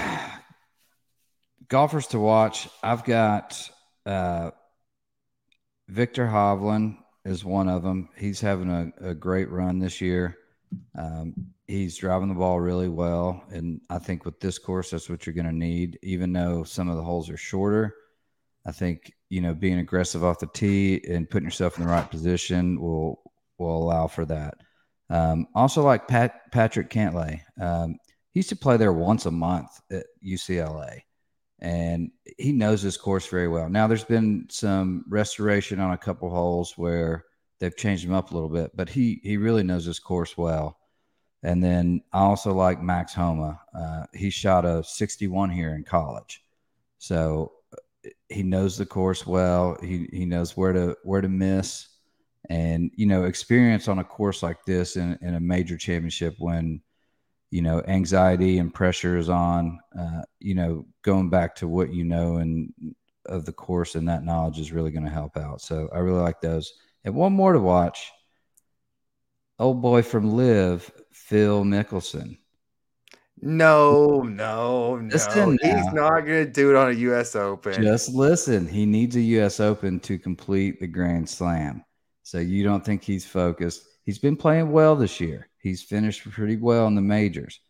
golfers to watch. I've got uh, Viktor Hovland is one of them. He's having a, a great run this year. Um, he's driving the ball really well, and I think with this course, that's what you're going to need. Even though some of the holes are shorter, I think you know being aggressive off the tee and putting yourself in the right position will will allow for that. Um, also, like Pat, Patrick Cantlay, um, he used to play there once a month at UCLA and he knows this course very well. Now, there's been some restoration on a couple holes where they've changed him up a little bit, but he he really knows this course well. And then I also like Max Homa. Uh, he shot a 61 here in college, so uh, he knows the course well. He he knows where to where to miss, and you know, experience on a course like this in, in a major championship when you know anxiety and pressure is on uh, you know going back to what you know and of the course and that knowledge is really going to help out. So i really like those. And one more to watch. Old boy from LIV phil mickelson. No no no. He's not going to do it on a us open. Just listen. He needs a us open to complete the grand slam. So you don't think he's focused. He's been playing well this year He's finished pretty well in the majors.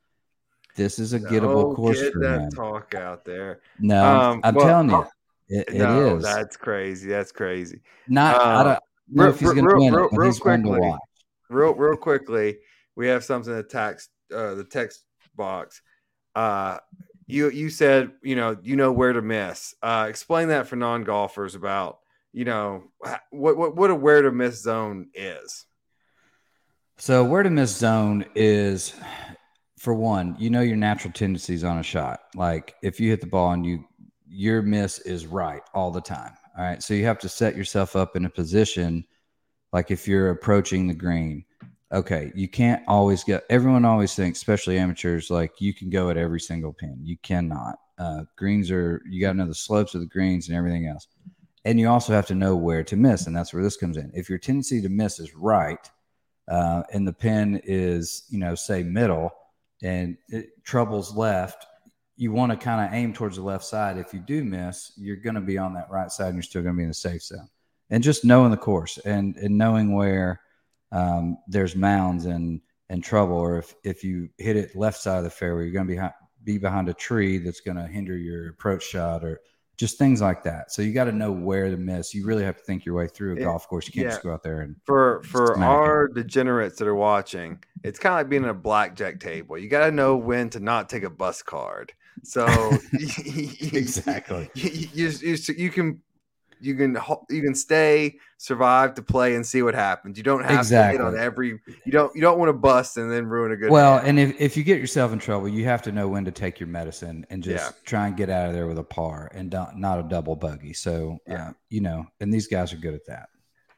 This is a gettable course get for that him. Talk out there. No, um, I'm well, telling you, it, no, it is. That's crazy. That's crazy. Not. I don't know real, if he's going to win real, it, but he's quickly, going to watch. Real, real quickly, we have something in the text, uh, the text box. Uh, you you said you know you know where to miss. Uh, explain that for non golfers about you know what what what a where to miss zone is. So where to miss zone is for one, you know your natural tendencies on a shot. Like if you hit the ball and you your miss is right all the time. All right. So you have to set yourself up in a position like if you're approaching the green. Okay, you can't always get everyone always thinks, especially amateurs, like you can go at every single pin. You cannot. Uh, greens are you got to know the slopes of the greens and everything else. And you also have to know where to miss, and that's where this comes in. If your tendency to miss is right, uh, and the pin is, you know, say middle and it troubles left, you want to kind of aim towards the left side. If you do miss, you're going to be on that right side and you're still going to be in the safe zone. And just knowing the course and, and knowing where um, there's mounds and, and trouble, or if, if you hit it left side of the fairway, you're going to be, be behind a tree that's going to hinder your approach shot or just things like that. So you got to know where to miss. You really have to think your way through a it, golf course. You can't yeah. just go out there and for for our it. degenerates that are watching. It's kind of like being at a blackjack table. You got to know when to not take a bus card. So exactly, you, you, you, you can you can you can stay, survive to play, and see what happens. You don't have exactly. to hit on every. You don't you don't want to bust and then ruin a good. Well, and if, if you get yourself in trouble, you have to know when to take your medicine and just yeah. try and get out of there with a par and not a double buggy. So yeah, uh, you know, and these guys are good at that.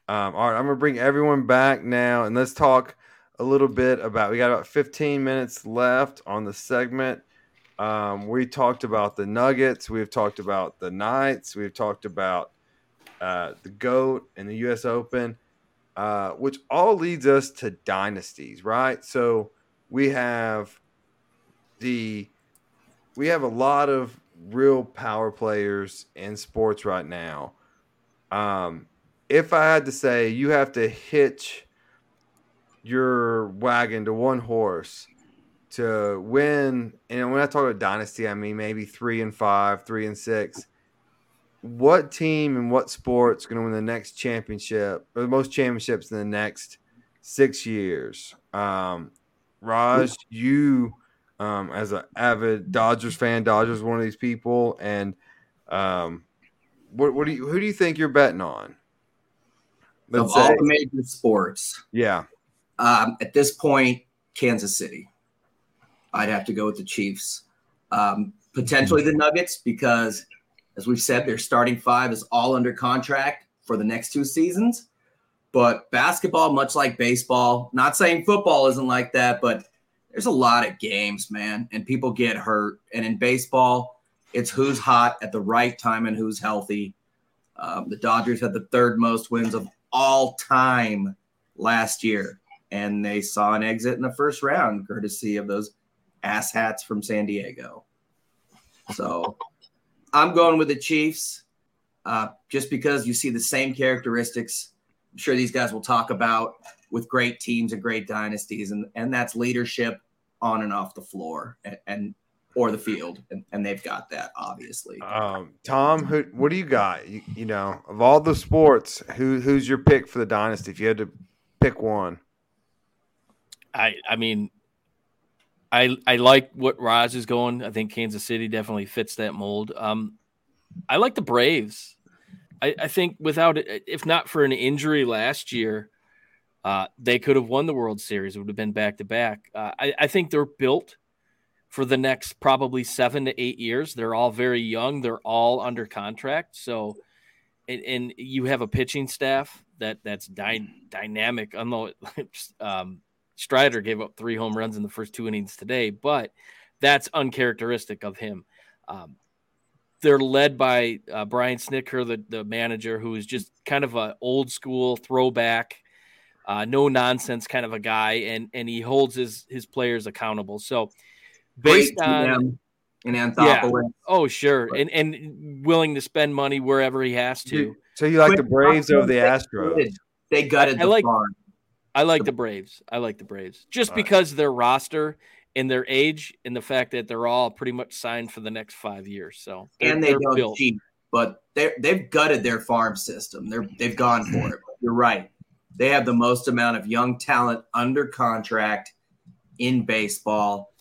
Um, all right, I'm gonna bring everyone back now, and let's talk a little bit about. We got about 15 minutes left on the segment. Um, we talked about the Nuggets. We've talked about the Knights. We've talked about uh, the GOAT and the U.S. Open, uh, which all leads us to dynasties, right? So we have the we have a lot of real power players in sports right now. Um, if I had to say, you have to hitch your wagon to one horse to win. And when I talk about dynasty, I mean maybe three and five, three and six. What team and what sport's going to win the next championship or the most championships in the next six years? Um, Raj, you, um, as an avid Dodgers fan, Dodgers one of these people, and um, what, what do you who do you think you're betting on? Let's of say. all the major sports, yeah. Um, at this point, Kansas City. I'd have to go with the Chiefs. Um, potentially the Nuggets because, as we've said, their starting five is all under contract for the next two seasons. But basketball, much like baseball, not saying football isn't like that, but there's a lot of games, man, and people get hurt. And in baseball, it's who's hot at the right time and who's healthy. Um, the Dodgers had the third most wins of all time last year, and they saw an exit in the first round, courtesy of those ass hats from San Diego. So I'm going with the Chiefs uh, just because you see the same characteristics. I'm sure these guys will talk about with great teams and great dynasties, and, and that's leadership on and off the floor and, and or the field, and, and they've got that obviously. Um, Tom, who, what do you got? You, you know, of all the sports, who who's your pick for the dynasty? If you had to pick one, I I mean, I I like what Raj is going. I think Kansas City definitely fits that mold. Um, I like the Braves. I, I think without it, if not for an injury last year, uh, they could have won the World Series. It would have been back to back. I, I think they're built for the next probably seven to eight years. They're all very young. They're all under contract. So, and, and you have a pitching staff that that's dy- dynamic. Although um, Strider gave up three home runs in the first two innings today, but that's uncharacteristic of him. Um, they're led by uh, Brian Snitker, the, the manager, who is just kind of an old school throwback, uh, no nonsense kind of a guy, and and he holds his his players accountable. So based Great on in Anthopoulos, yeah. oh sure, and and willing to spend money wherever he has to. So you like the Braves over the Astros? They gutted the like, farm. I like the Braves. I like the Braves just all because right. their roster and their age and the fact that they're all pretty much signed for the next five years. So and they don't built. cheat, but they they've gutted their farm system. They're they've gone for it. You're right. They have the most amount of young talent under contract in baseball.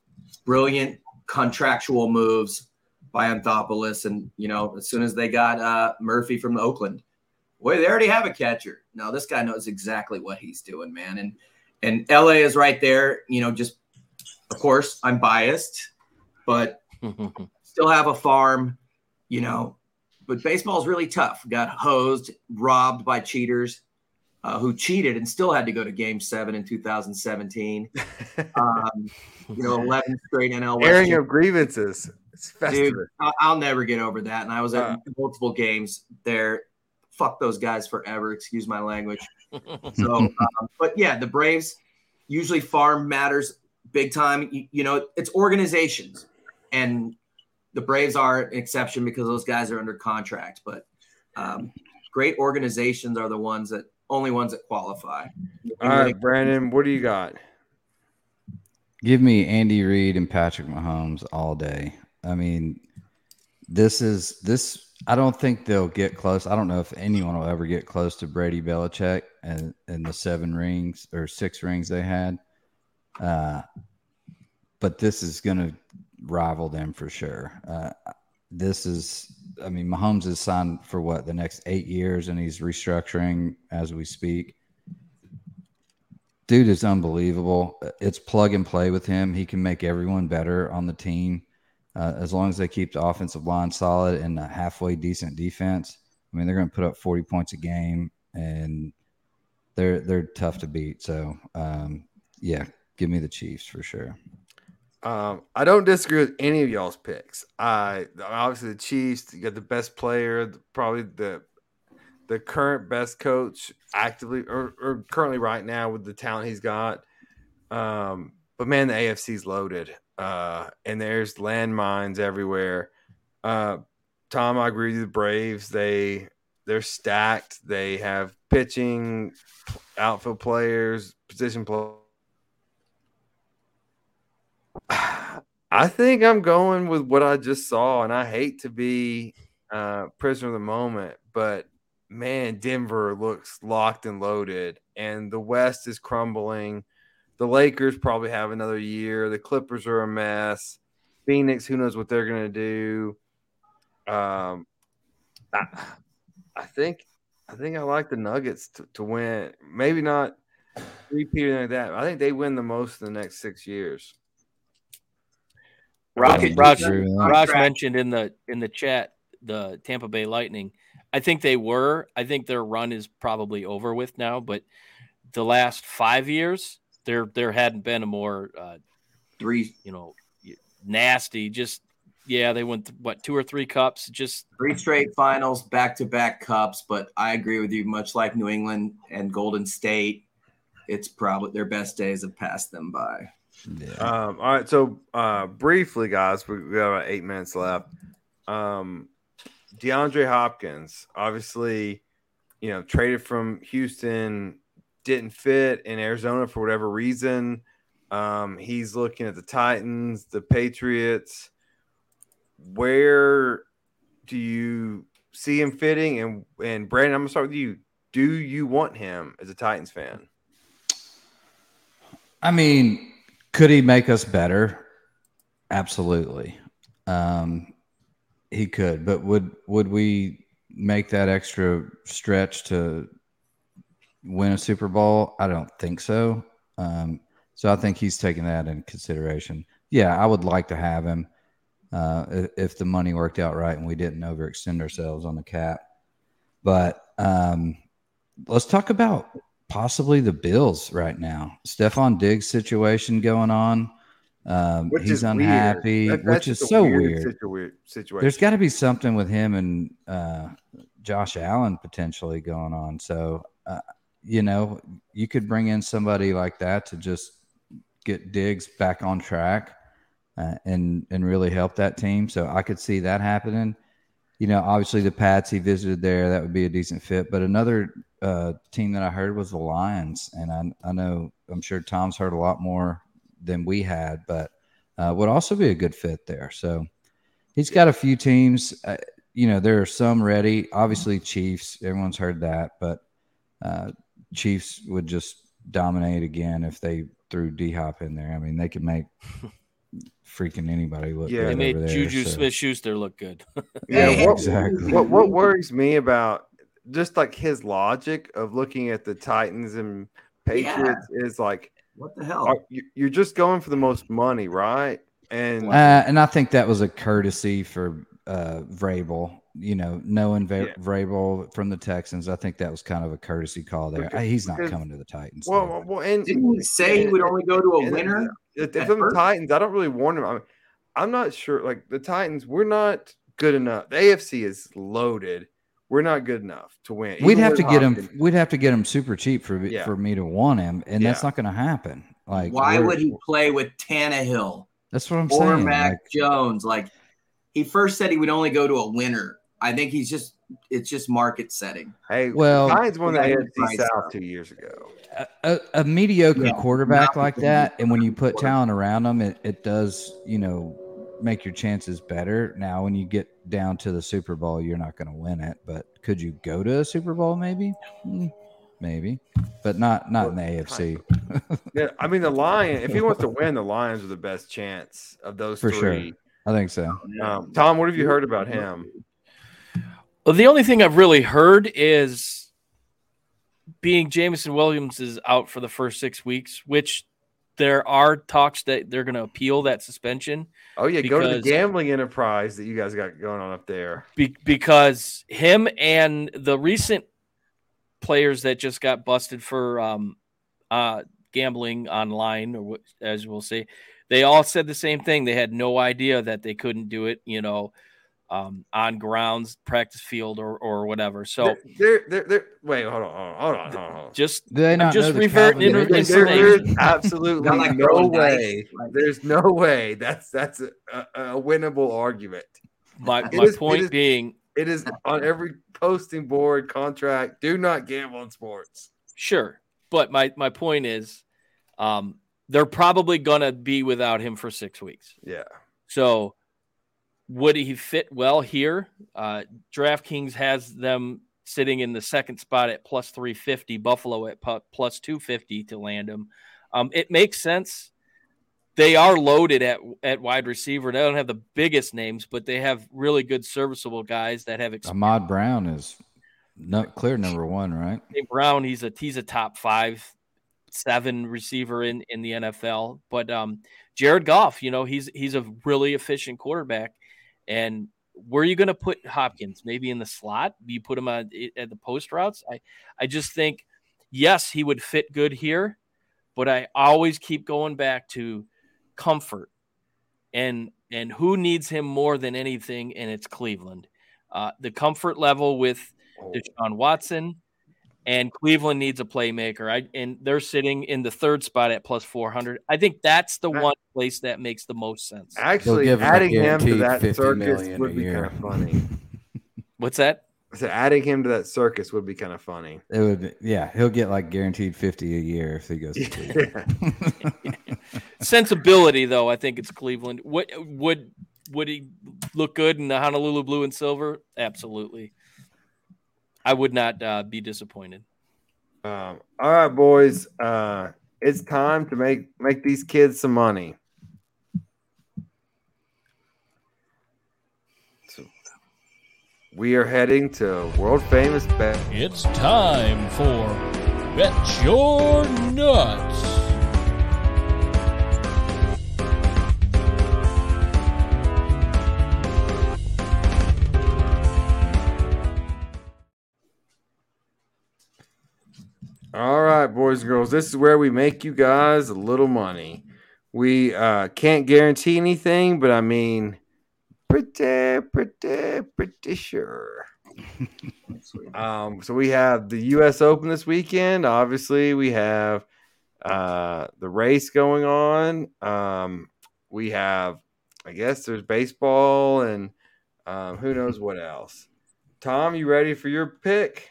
Brilliant contractual moves by Anthopoulos, and you know as soon as they got uh, Murphy from Oakland, boy, they already have a catcher. No, this guy knows exactly what he's doing, man. And and LA is right there. You know, just of course I'm biased, but still have a farm. You know, but baseball is really tough. Got hosed, robbed by cheaters. Uh, who cheated and still had to go to Game Seven in 2017. um, you know, 11 straight NL airing of grievances. Dude, I'll never get over that. And I was at uh, multiple games there fuck those guys forever. Excuse my language. So, um, but yeah, the Braves usually farm matters big time. You, you, know, it's organizations, and the Braves are an exception because those guys are under contract. But um, great organizations are the ones that only ones that qualify. All right, Brandon, what do you got? Give me Andy Reid and Patrick Mahomes all day. I mean, this is this I don't think they'll get close. I don't know if anyone will ever get close to Brady Belichick and, and the seven rings or six rings they had. Uh, but this is going to rival them for sure. Uh, this is I mean, Mahomes is signed for what the next eight years, and he's restructuring as we speak. Dude is unbelievable. It's plug and play with him. He can make everyone better on the team uh, as long as they keep the offensive line solid and a halfway decent defense. I mean, they're going to put up 40 points a game, and they're they're tough to beat. So, um, yeah, give me the Chiefs for sure. Um, I don't disagree with any of y'all's picks. I obviously the Chiefs. You got the best player, probably the the current best coach actively or, or currently right now with the talent he's got. Um, but man, the AFC's loaded, uh, and there's landmines everywhere. Uh, Tom, I agree with the Braves. They they're stacked. They have pitching, outfield players, position players I think I'm going with what I just saw, and I hate to be uh, prisoner of the moment, but man, Denver looks locked and loaded, and the West is crumbling. The Lakers probably have another year. The Clippers are a mess. Phoenix, who knows what they're going to do? Um, I, I think, I think I like the Nuggets to, to win. Maybe not repeating like that. I think they win the most in the next six years. Rocket Raj, Raj mentioned in the in the chat the Tampa Bay Lightning. I think they were. I think their run is probably over with now. But the last five years, there there hadn't been a more uh, three, you know, nasty. Just yeah, they went what two or three cups. Just three straight finals, back to back cups. But I agree with you. Much like New England and Golden State, it's probably their best days have passed them by. Yeah. Um, all right. So, uh, briefly, guys, we, we got about eight minutes left. Um, DeAndre Hopkins, obviously, you know, traded from Houston, didn't fit in Arizona for whatever reason. Um, he's looking at the Titans, the Patriots. Where do you see him fitting? And and Brandon, I'm gonna start with you. Do you want him as a Titans fan? I mean, could he make us better? Absolutely. Um, he could, but would would we make that extra stretch to win a Super Bowl? I don't think so. Um, so I think he's taking that in consideration. Yeah, I would like to have him uh, if, the money worked out right and we didn't overextend ourselves on the cap. But um, let's talk about possibly the Bills right now. Stefon Diggs situation going on. Um, he's unhappy, that, which is so weird. weird. situation. There's got to be something with him and uh, Josh Allen potentially going on. So, uh, you know, you could bring in somebody like that to just get Diggs back on track uh, and and really help that team. So I could see that happening you know, obviously the Pats he visited there, that would be a decent fit. But another uh, team that I heard was the Lions, and I, I know I'm sure Tom's heard a lot more than we had, but uh, would also be a good fit there. So he's got a few teams. Uh, you know, there are some ready. Obviously, Chiefs. Everyone's heard that, but uh, Chiefs would just dominate again if they threw D Hop in there. I mean, they could make freaking anybody look good. yeah, good. They made Juju so. Smith Schuster look good. yeah, what, exactly. What, what worries me about just like his logic of looking at the Titans and Patriots yeah. is like, what the hell? Are, you're just going for the most money, right? And uh, and I think that was a courtesy for uh Vrabel. You know, knowing Va- yeah. Vrabel from the Texans, I think that was kind of a courtesy call there. Because, He's not coming to the Titans. Well, well, and didn't he say and, he would only go to a winner? If, if the Titans, I don't really warn him. I'm, I'm not sure. Like the Titans, we're not good enough. The AFC is loaded. We're not good enough to win. We'd have to get him. We'd have to get him super cheap for yeah. for me to want him, and yeah. that's not going to happen. Like, why would he play with Tannehill? That's what I'm or saying. Or Mac like, Jones. Like, he first said he would only go to a winner. I think he's just it's just market setting. Hey, well, Giants won the AFC South two years ago. A, a, mediocre yeah, quarterback like that, and when you put talent around him, it, it does you know make your chances better. Now, when you get down to the Super Bowl, you're not going to win it, but could you go to a Super Bowl? Maybe, hmm, maybe, but not not in the AFC. yeah, I mean the Lion. If he wants to win, the Lions are the best chance of those for three. sure. I think so. Um, Tom, what have you heard about him? Well, the only thing I've really heard is being Jameson Williams is out for the first six weeks, which there are talks that they're going to appeal that suspension. Oh yeah, go to the gambling enterprise that you guys got going on up there. Be, because him and the recent players that just got busted for um, uh, gambling online, or as we'll see, they all said the same thing. They had no idea that they couldn't do it. You know, um, on grounds, practice field, or or whatever. So they're, they're, they're, wait, hold on, hold on, hold on. Just they I'm just reverting in, There's absolutely like no way. There's no way that's that's a, a, a winnable argument. My, my is, point it being, it is on every posting board contract. Do not gamble in sports. Sure, but my my point is, um, they're probably gonna be without him for six weeks. Yeah. So would he fit well here? Uh, DraftKings has them sitting in the second spot at plus 350, Buffalo at plus 250 to land him. Um, it makes sense. They are loaded at, at wide receiver. They don't have the biggest names, but they have really good serviceable guys that have experience. Ahmad Brown is not clear number one, right? Brown, he's a he's a top five, seven receiver in in the NFL. But um, Jared Goff, you know, he's he's a really efficient quarterback and where are you going to put Hopkins? Maybe in the slot? Do you put him on, at the post routes? I, I just think, yes, he would fit good here, but I always keep going back to comfort and and who needs him more than anything, and it's Cleveland. Uh, the comfort level with oh. Deshaun Watson, and Cleveland needs a playmaker. I and they're sitting in the third spot at plus four hundred. I think that's the one place that makes the most sense. Actually, adding him to that circus would be kind of funny. What's that? So adding him to that circus would be kind of funny. It would, be, yeah. He'll get like guaranteed fifty a year if he goes. To Sensibility, though, I think it's Cleveland. What would would he look good in the Honolulu blue and silver? Absolutely. I would not uh, be disappointed. Um, all right, boys. Uh, it's time to make make these kids some money. So we are heading to world famous bet. It's time for Bet Your Nuts. All right, boys and girls, this is where we make you guys a little money. We uh, can't guarantee anything, but I mean, pretty, pretty, pretty sure. um, so we have the U.S. Open this weekend. Obviously, we have uh, the race going on. Um, we have, I guess, there's baseball and um, who knows what else. Tom, you ready for your pick?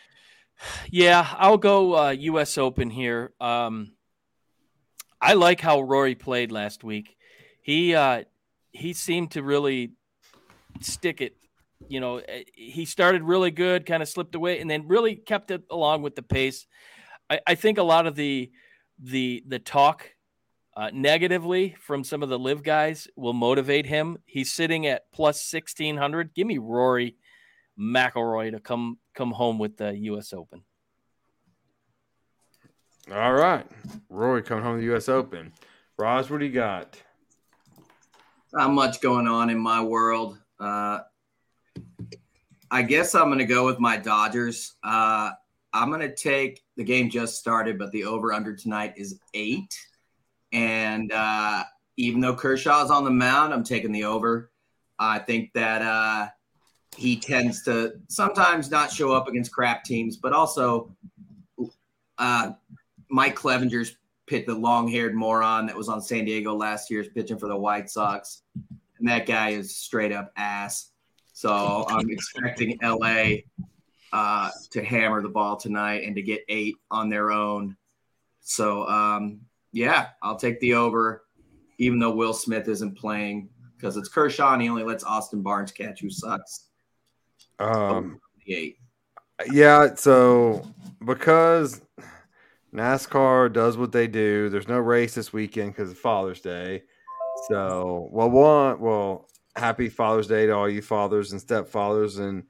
Yeah, I'll go uh, U.S. Open here. Um, I like how Rory played last week. He uh, he seemed to really stick it. You know, eh, he started really good, kind of slipped away, and then really kept it along with the pace. I, I think a lot of the the the talk uh, negatively from some of the LIV guys will motivate him. He's sitting at plus sixteen hundred. Give me Rory McIlroy to come come home with the U.S. Open. All right, Rory coming home with the U.S. Open. Roz, what do you got? Not much going on in my world. Uh, I guess I'm going to go with my Dodgers. Uh, I'm going to take the game just started, but the over under tonight is eight. And uh, even though Kershaw's on the mound, I'm taking the over. I think that uh, he tends to sometimes not show up against crap teams, but also uh, Mike Clevinger's pit the long-haired moron that was on San Diego last year is pitching for the White Sox, and that guy is straight up ass. So I'm expecting LA uh, to hammer the ball tonight and to get eight on their own. So um, yeah, I'll take the over, even though Will Smith isn't playing because it's Kershaw and he only lets Austin Barnes catch, who sucks. Um, yeah, so because NASCAR does what they do, there's no race this weekend because of Father's Day. So, well, one, well, happy Father's Day to all you fathers and stepfathers and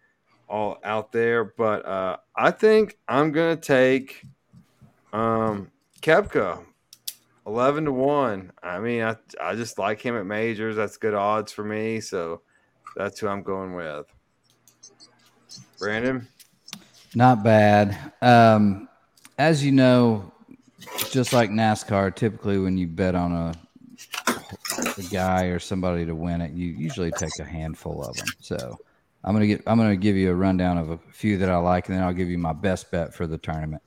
all out there. But uh, I think I'm gonna take um, Koepka, eleven to one. I mean, I I just like him at majors. That's good odds for me. So that's who I'm going with. Brandon, not bad. Um, as you know, just like NASCAR, typically when you bet on a a guy or somebody to win it, you usually take a handful of them. So I'm gonna get I'm gonna give you a rundown of a few that I like, and then I'll give you my best bet for the tournament.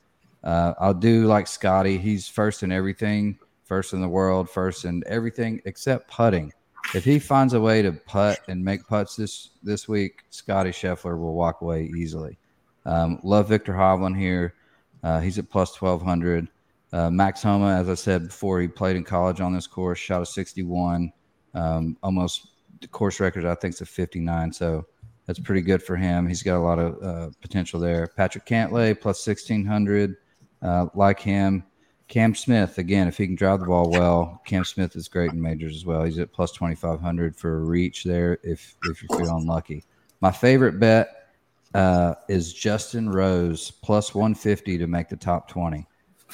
Uh, I'll do like Scotty. He's first in everything, first in the world, first in everything except putting. If he finds a way to putt and make putts this this week, Scotty Scheffler will walk away easily. Um, love Viktor Hovland here. Uh, he's at plus twelve hundred. Uh, Max Homa, as I said before, he played in college on this course, shot a 61, um, almost the course record, I think, is a 59. So that's pretty good for him. He's got a lot of uh, potential there. Patrick Cantlay, plus 1600, uh, like him. Cam Smith, again, if he can drive the ball well, Cam Smith is great in majors as well. He's at plus 2500 for a reach there if, if you're feeling lucky. My favorite bet uh, is Justin Rose, plus 150 to make the top 20.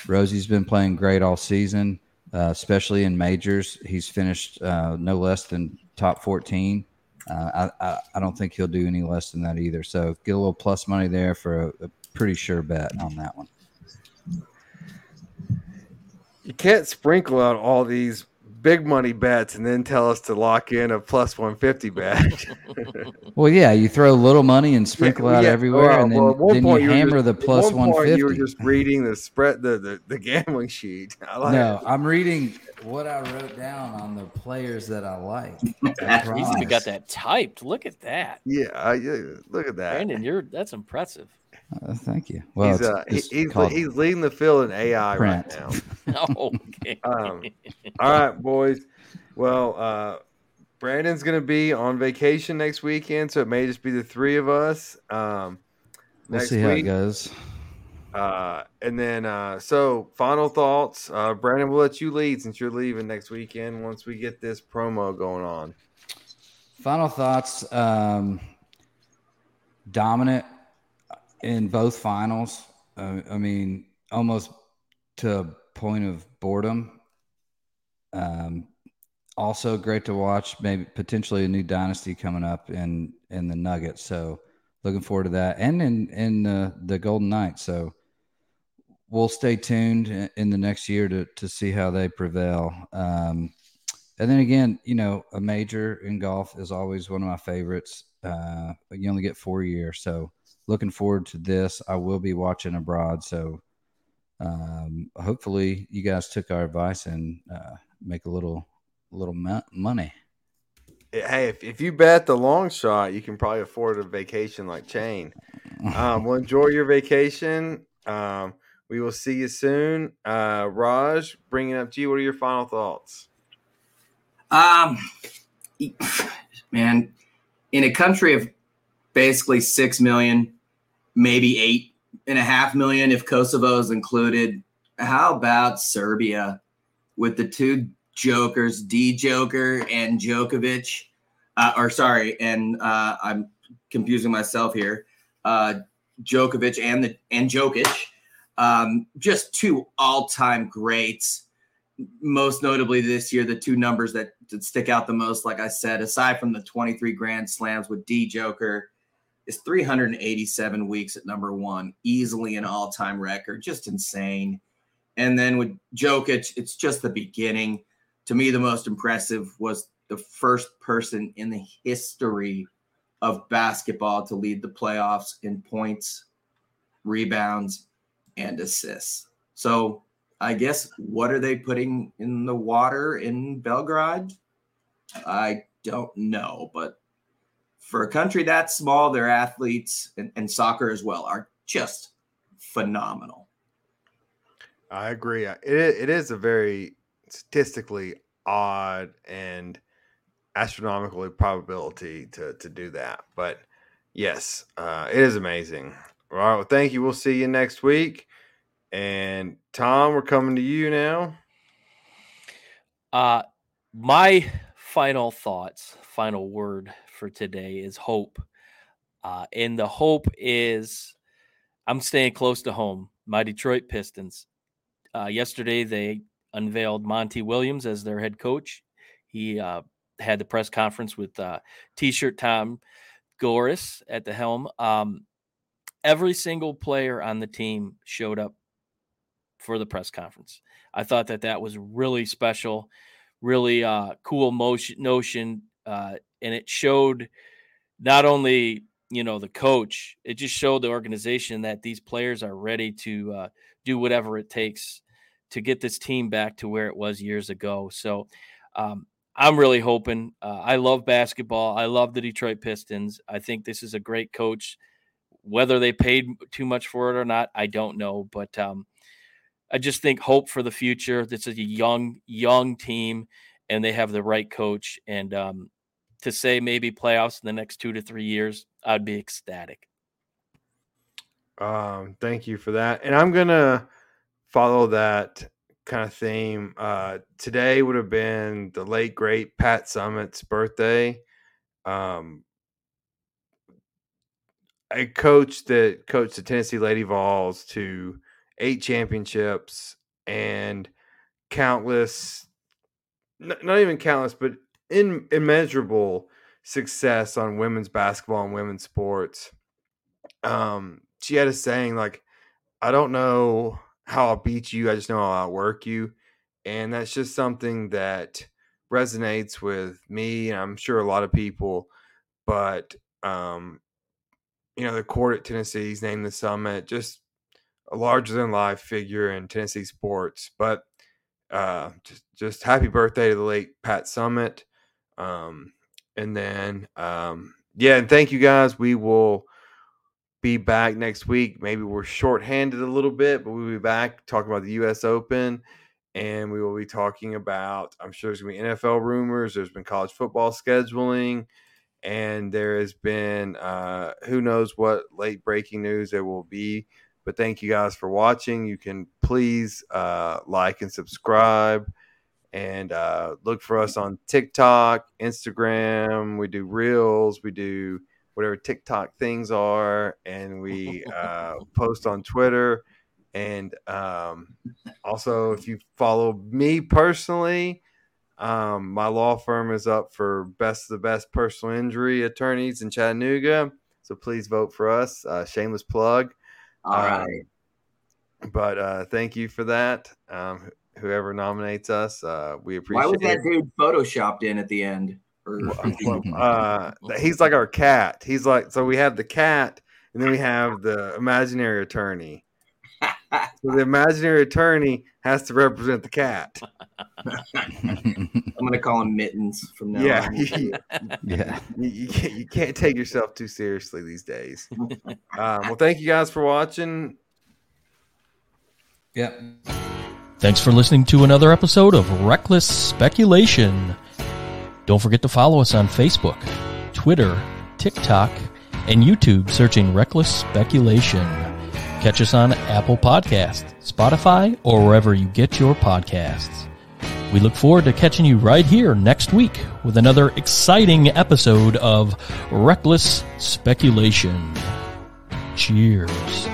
Rosie's been playing great all season, uh, especially in majors. He's finished uh, no less than top 14. Uh, I, I, I, don't think he'll do any less than that either. So get a little plus money there for a, a pretty sure bet on that one. You can't sprinkle out all these big money bets and then tell us to lock in a plus 150 bet. well, yeah, you throw little money and sprinkle yeah, out yeah. everywhere, well, and then, well, then you hammer just, the plus 150. You were just reading the spread, the, the, the gambling sheet. Like no, it. I'm reading what I wrote down on the players that I like. He's even got that typed. Look at that. Yeah, uh, yeah look at that. Brandon, you're that's impressive. Uh, thank you. Well, he's, uh, it's, he's, he's leading the field in AI print. right now. okay. Um, all right, boys. Well, uh, Brandon's going to be on vacation next weekend, so it may just be the three of us. Um, we'll see week. how it goes. Uh, and then, uh, so final thoughts. Uh, Brandon, we'll let you lead since you're leaving next weekend once we get this promo going on. Final thoughts. Um, dominant in both finals. Uh, I mean, almost to a point of boredom. Um, also great to watch. Maybe potentially a new dynasty coming up in in the Nuggets. So looking forward to that, and in in uh, the Golden Knights. So we'll stay tuned in the next year to to see how they prevail. Um, and then again, you know, a major in golf is always one of my favorites. Uh, you only get four years, so looking forward to this. I will be watching abroad, so um, hopefully you guys took our advice and uh, make a little little money. Hey, if, if you bet the long shot, you can probably afford a vacation like Chain. Um, well, enjoy your vacation. Um, we will see you soon. Uh, Raj, bringing up to you. What are your final thoughts? Um, man, in a country of basically six million, maybe eight and a half million if Kosovo is included. How about Serbia with the two jokers, D Joker and Djokovic? Uh, or sorry, and uh, I'm confusing myself here. Uh, Djokovic and the and Jokic, um, just two all-time greats. Most notably this year, the two numbers that, that stick out the most, like I said, aside from the 23 Grand Slams with D Joker is 387 weeks at number one, easily an all time record, just insane. And then with Jokic, it's just the beginning. To me, the most impressive was the first person in the history of basketball to lead the playoffs in points, rebounds, and assists. So I guess what are they putting in the water in Belgrade? I don't know, but for a country that small, their athletes and, and soccer as well are just phenomenal. I agree. It, it is a very statistically odd and astronomical probability to, to do that. But yes, uh, it is amazing. All right. Well, thank you. We'll see you next week. And Tom, we're coming to you now. Uh, my final thoughts, final word for today is hope. Uh, and the hope is I'm staying close to home. My Detroit Pistons. Uh, yesterday, they unveiled Monty Williams as their head coach. He uh, had the press conference with uh, T-shirt Tom Gores at the helm. Um, every single player on the team showed up for the press conference. I thought that that was really special, really uh, cool motion notion, uh, and it showed not only you know the coach, it just showed the organization that these players are ready to uh, do whatever it takes to get this team back to where it was years ago. So. Um, I'm really hoping. Uh, I love basketball. I love the Detroit Pistons. I think this is a great coach. Whether they paid too much for it or not, I don't know. But um, I just think hope for the future. This is a young, young team, and they have the right coach. And um, to say maybe playoffs in the next two to three years, I'd be ecstatic. Um, thank you for that. And I'm gonna follow that kind of theme. Uh, today would have been the late great Pat Summitt's birthday. Um, a coach that coached the Tennessee Lady Vols to eight championships and countless, not even countless, but in, immeasurable success on women's basketball and women's sports. Um, she had a saying like, I don't know how I'll beat you. I just know I'll outwork you. And that's just something that resonates with me. And I'm sure a lot of people, but, um, you know, the court at Tennessee's named the Summitt, just a larger than life figure in Tennessee sports. But uh, just, just happy birthday to the late Pat Summitt. Um, and then, um, yeah, and thank you guys. We will be back next week. Maybe we're shorthanded a little bit, but we'll be back talking about the U.S. Open, and we will be talking about. I'm sure there's gonna be NFL rumors. There's been college football scheduling, and there has been uh, who knows what late breaking news there will be. But thank you guys for watching. You can please uh, like and subscribe. And uh, look for us on TikTok, Instagram. We do reels. We do whatever TikTok things are, and we uh, post on Twitter. And um, also, if you follow me personally, um, my law firm is up for best of the best personal injury attorneys in Chattanooga. So please vote for us. Uh, shameless plug. All right. Um, but uh, thank you for that. Um, whoever nominates us, uh, we appreciate. Why was that dude photoshopped in at the end? uh, he's like our cat. He's like so we have the cat, and then we have the imaginary attorney. so the imaginary attorney has to represent the cat. I'm gonna call him Mittens from now yeah, on. yeah. You, you, can't, you can't take yourself too seriously these days. Um, well, thank you guys for watching. Yep. Thanks for listening to another episode of Reckless Speculation. Don't forget to follow us on Facebook, Twitter, TikTok, and YouTube searching Reckless Speculation. Catch us on Apple Podcasts, Spotify, or wherever you get your podcasts. We look forward to catching you right here next week with another exciting episode of Reckless Speculation. Cheers.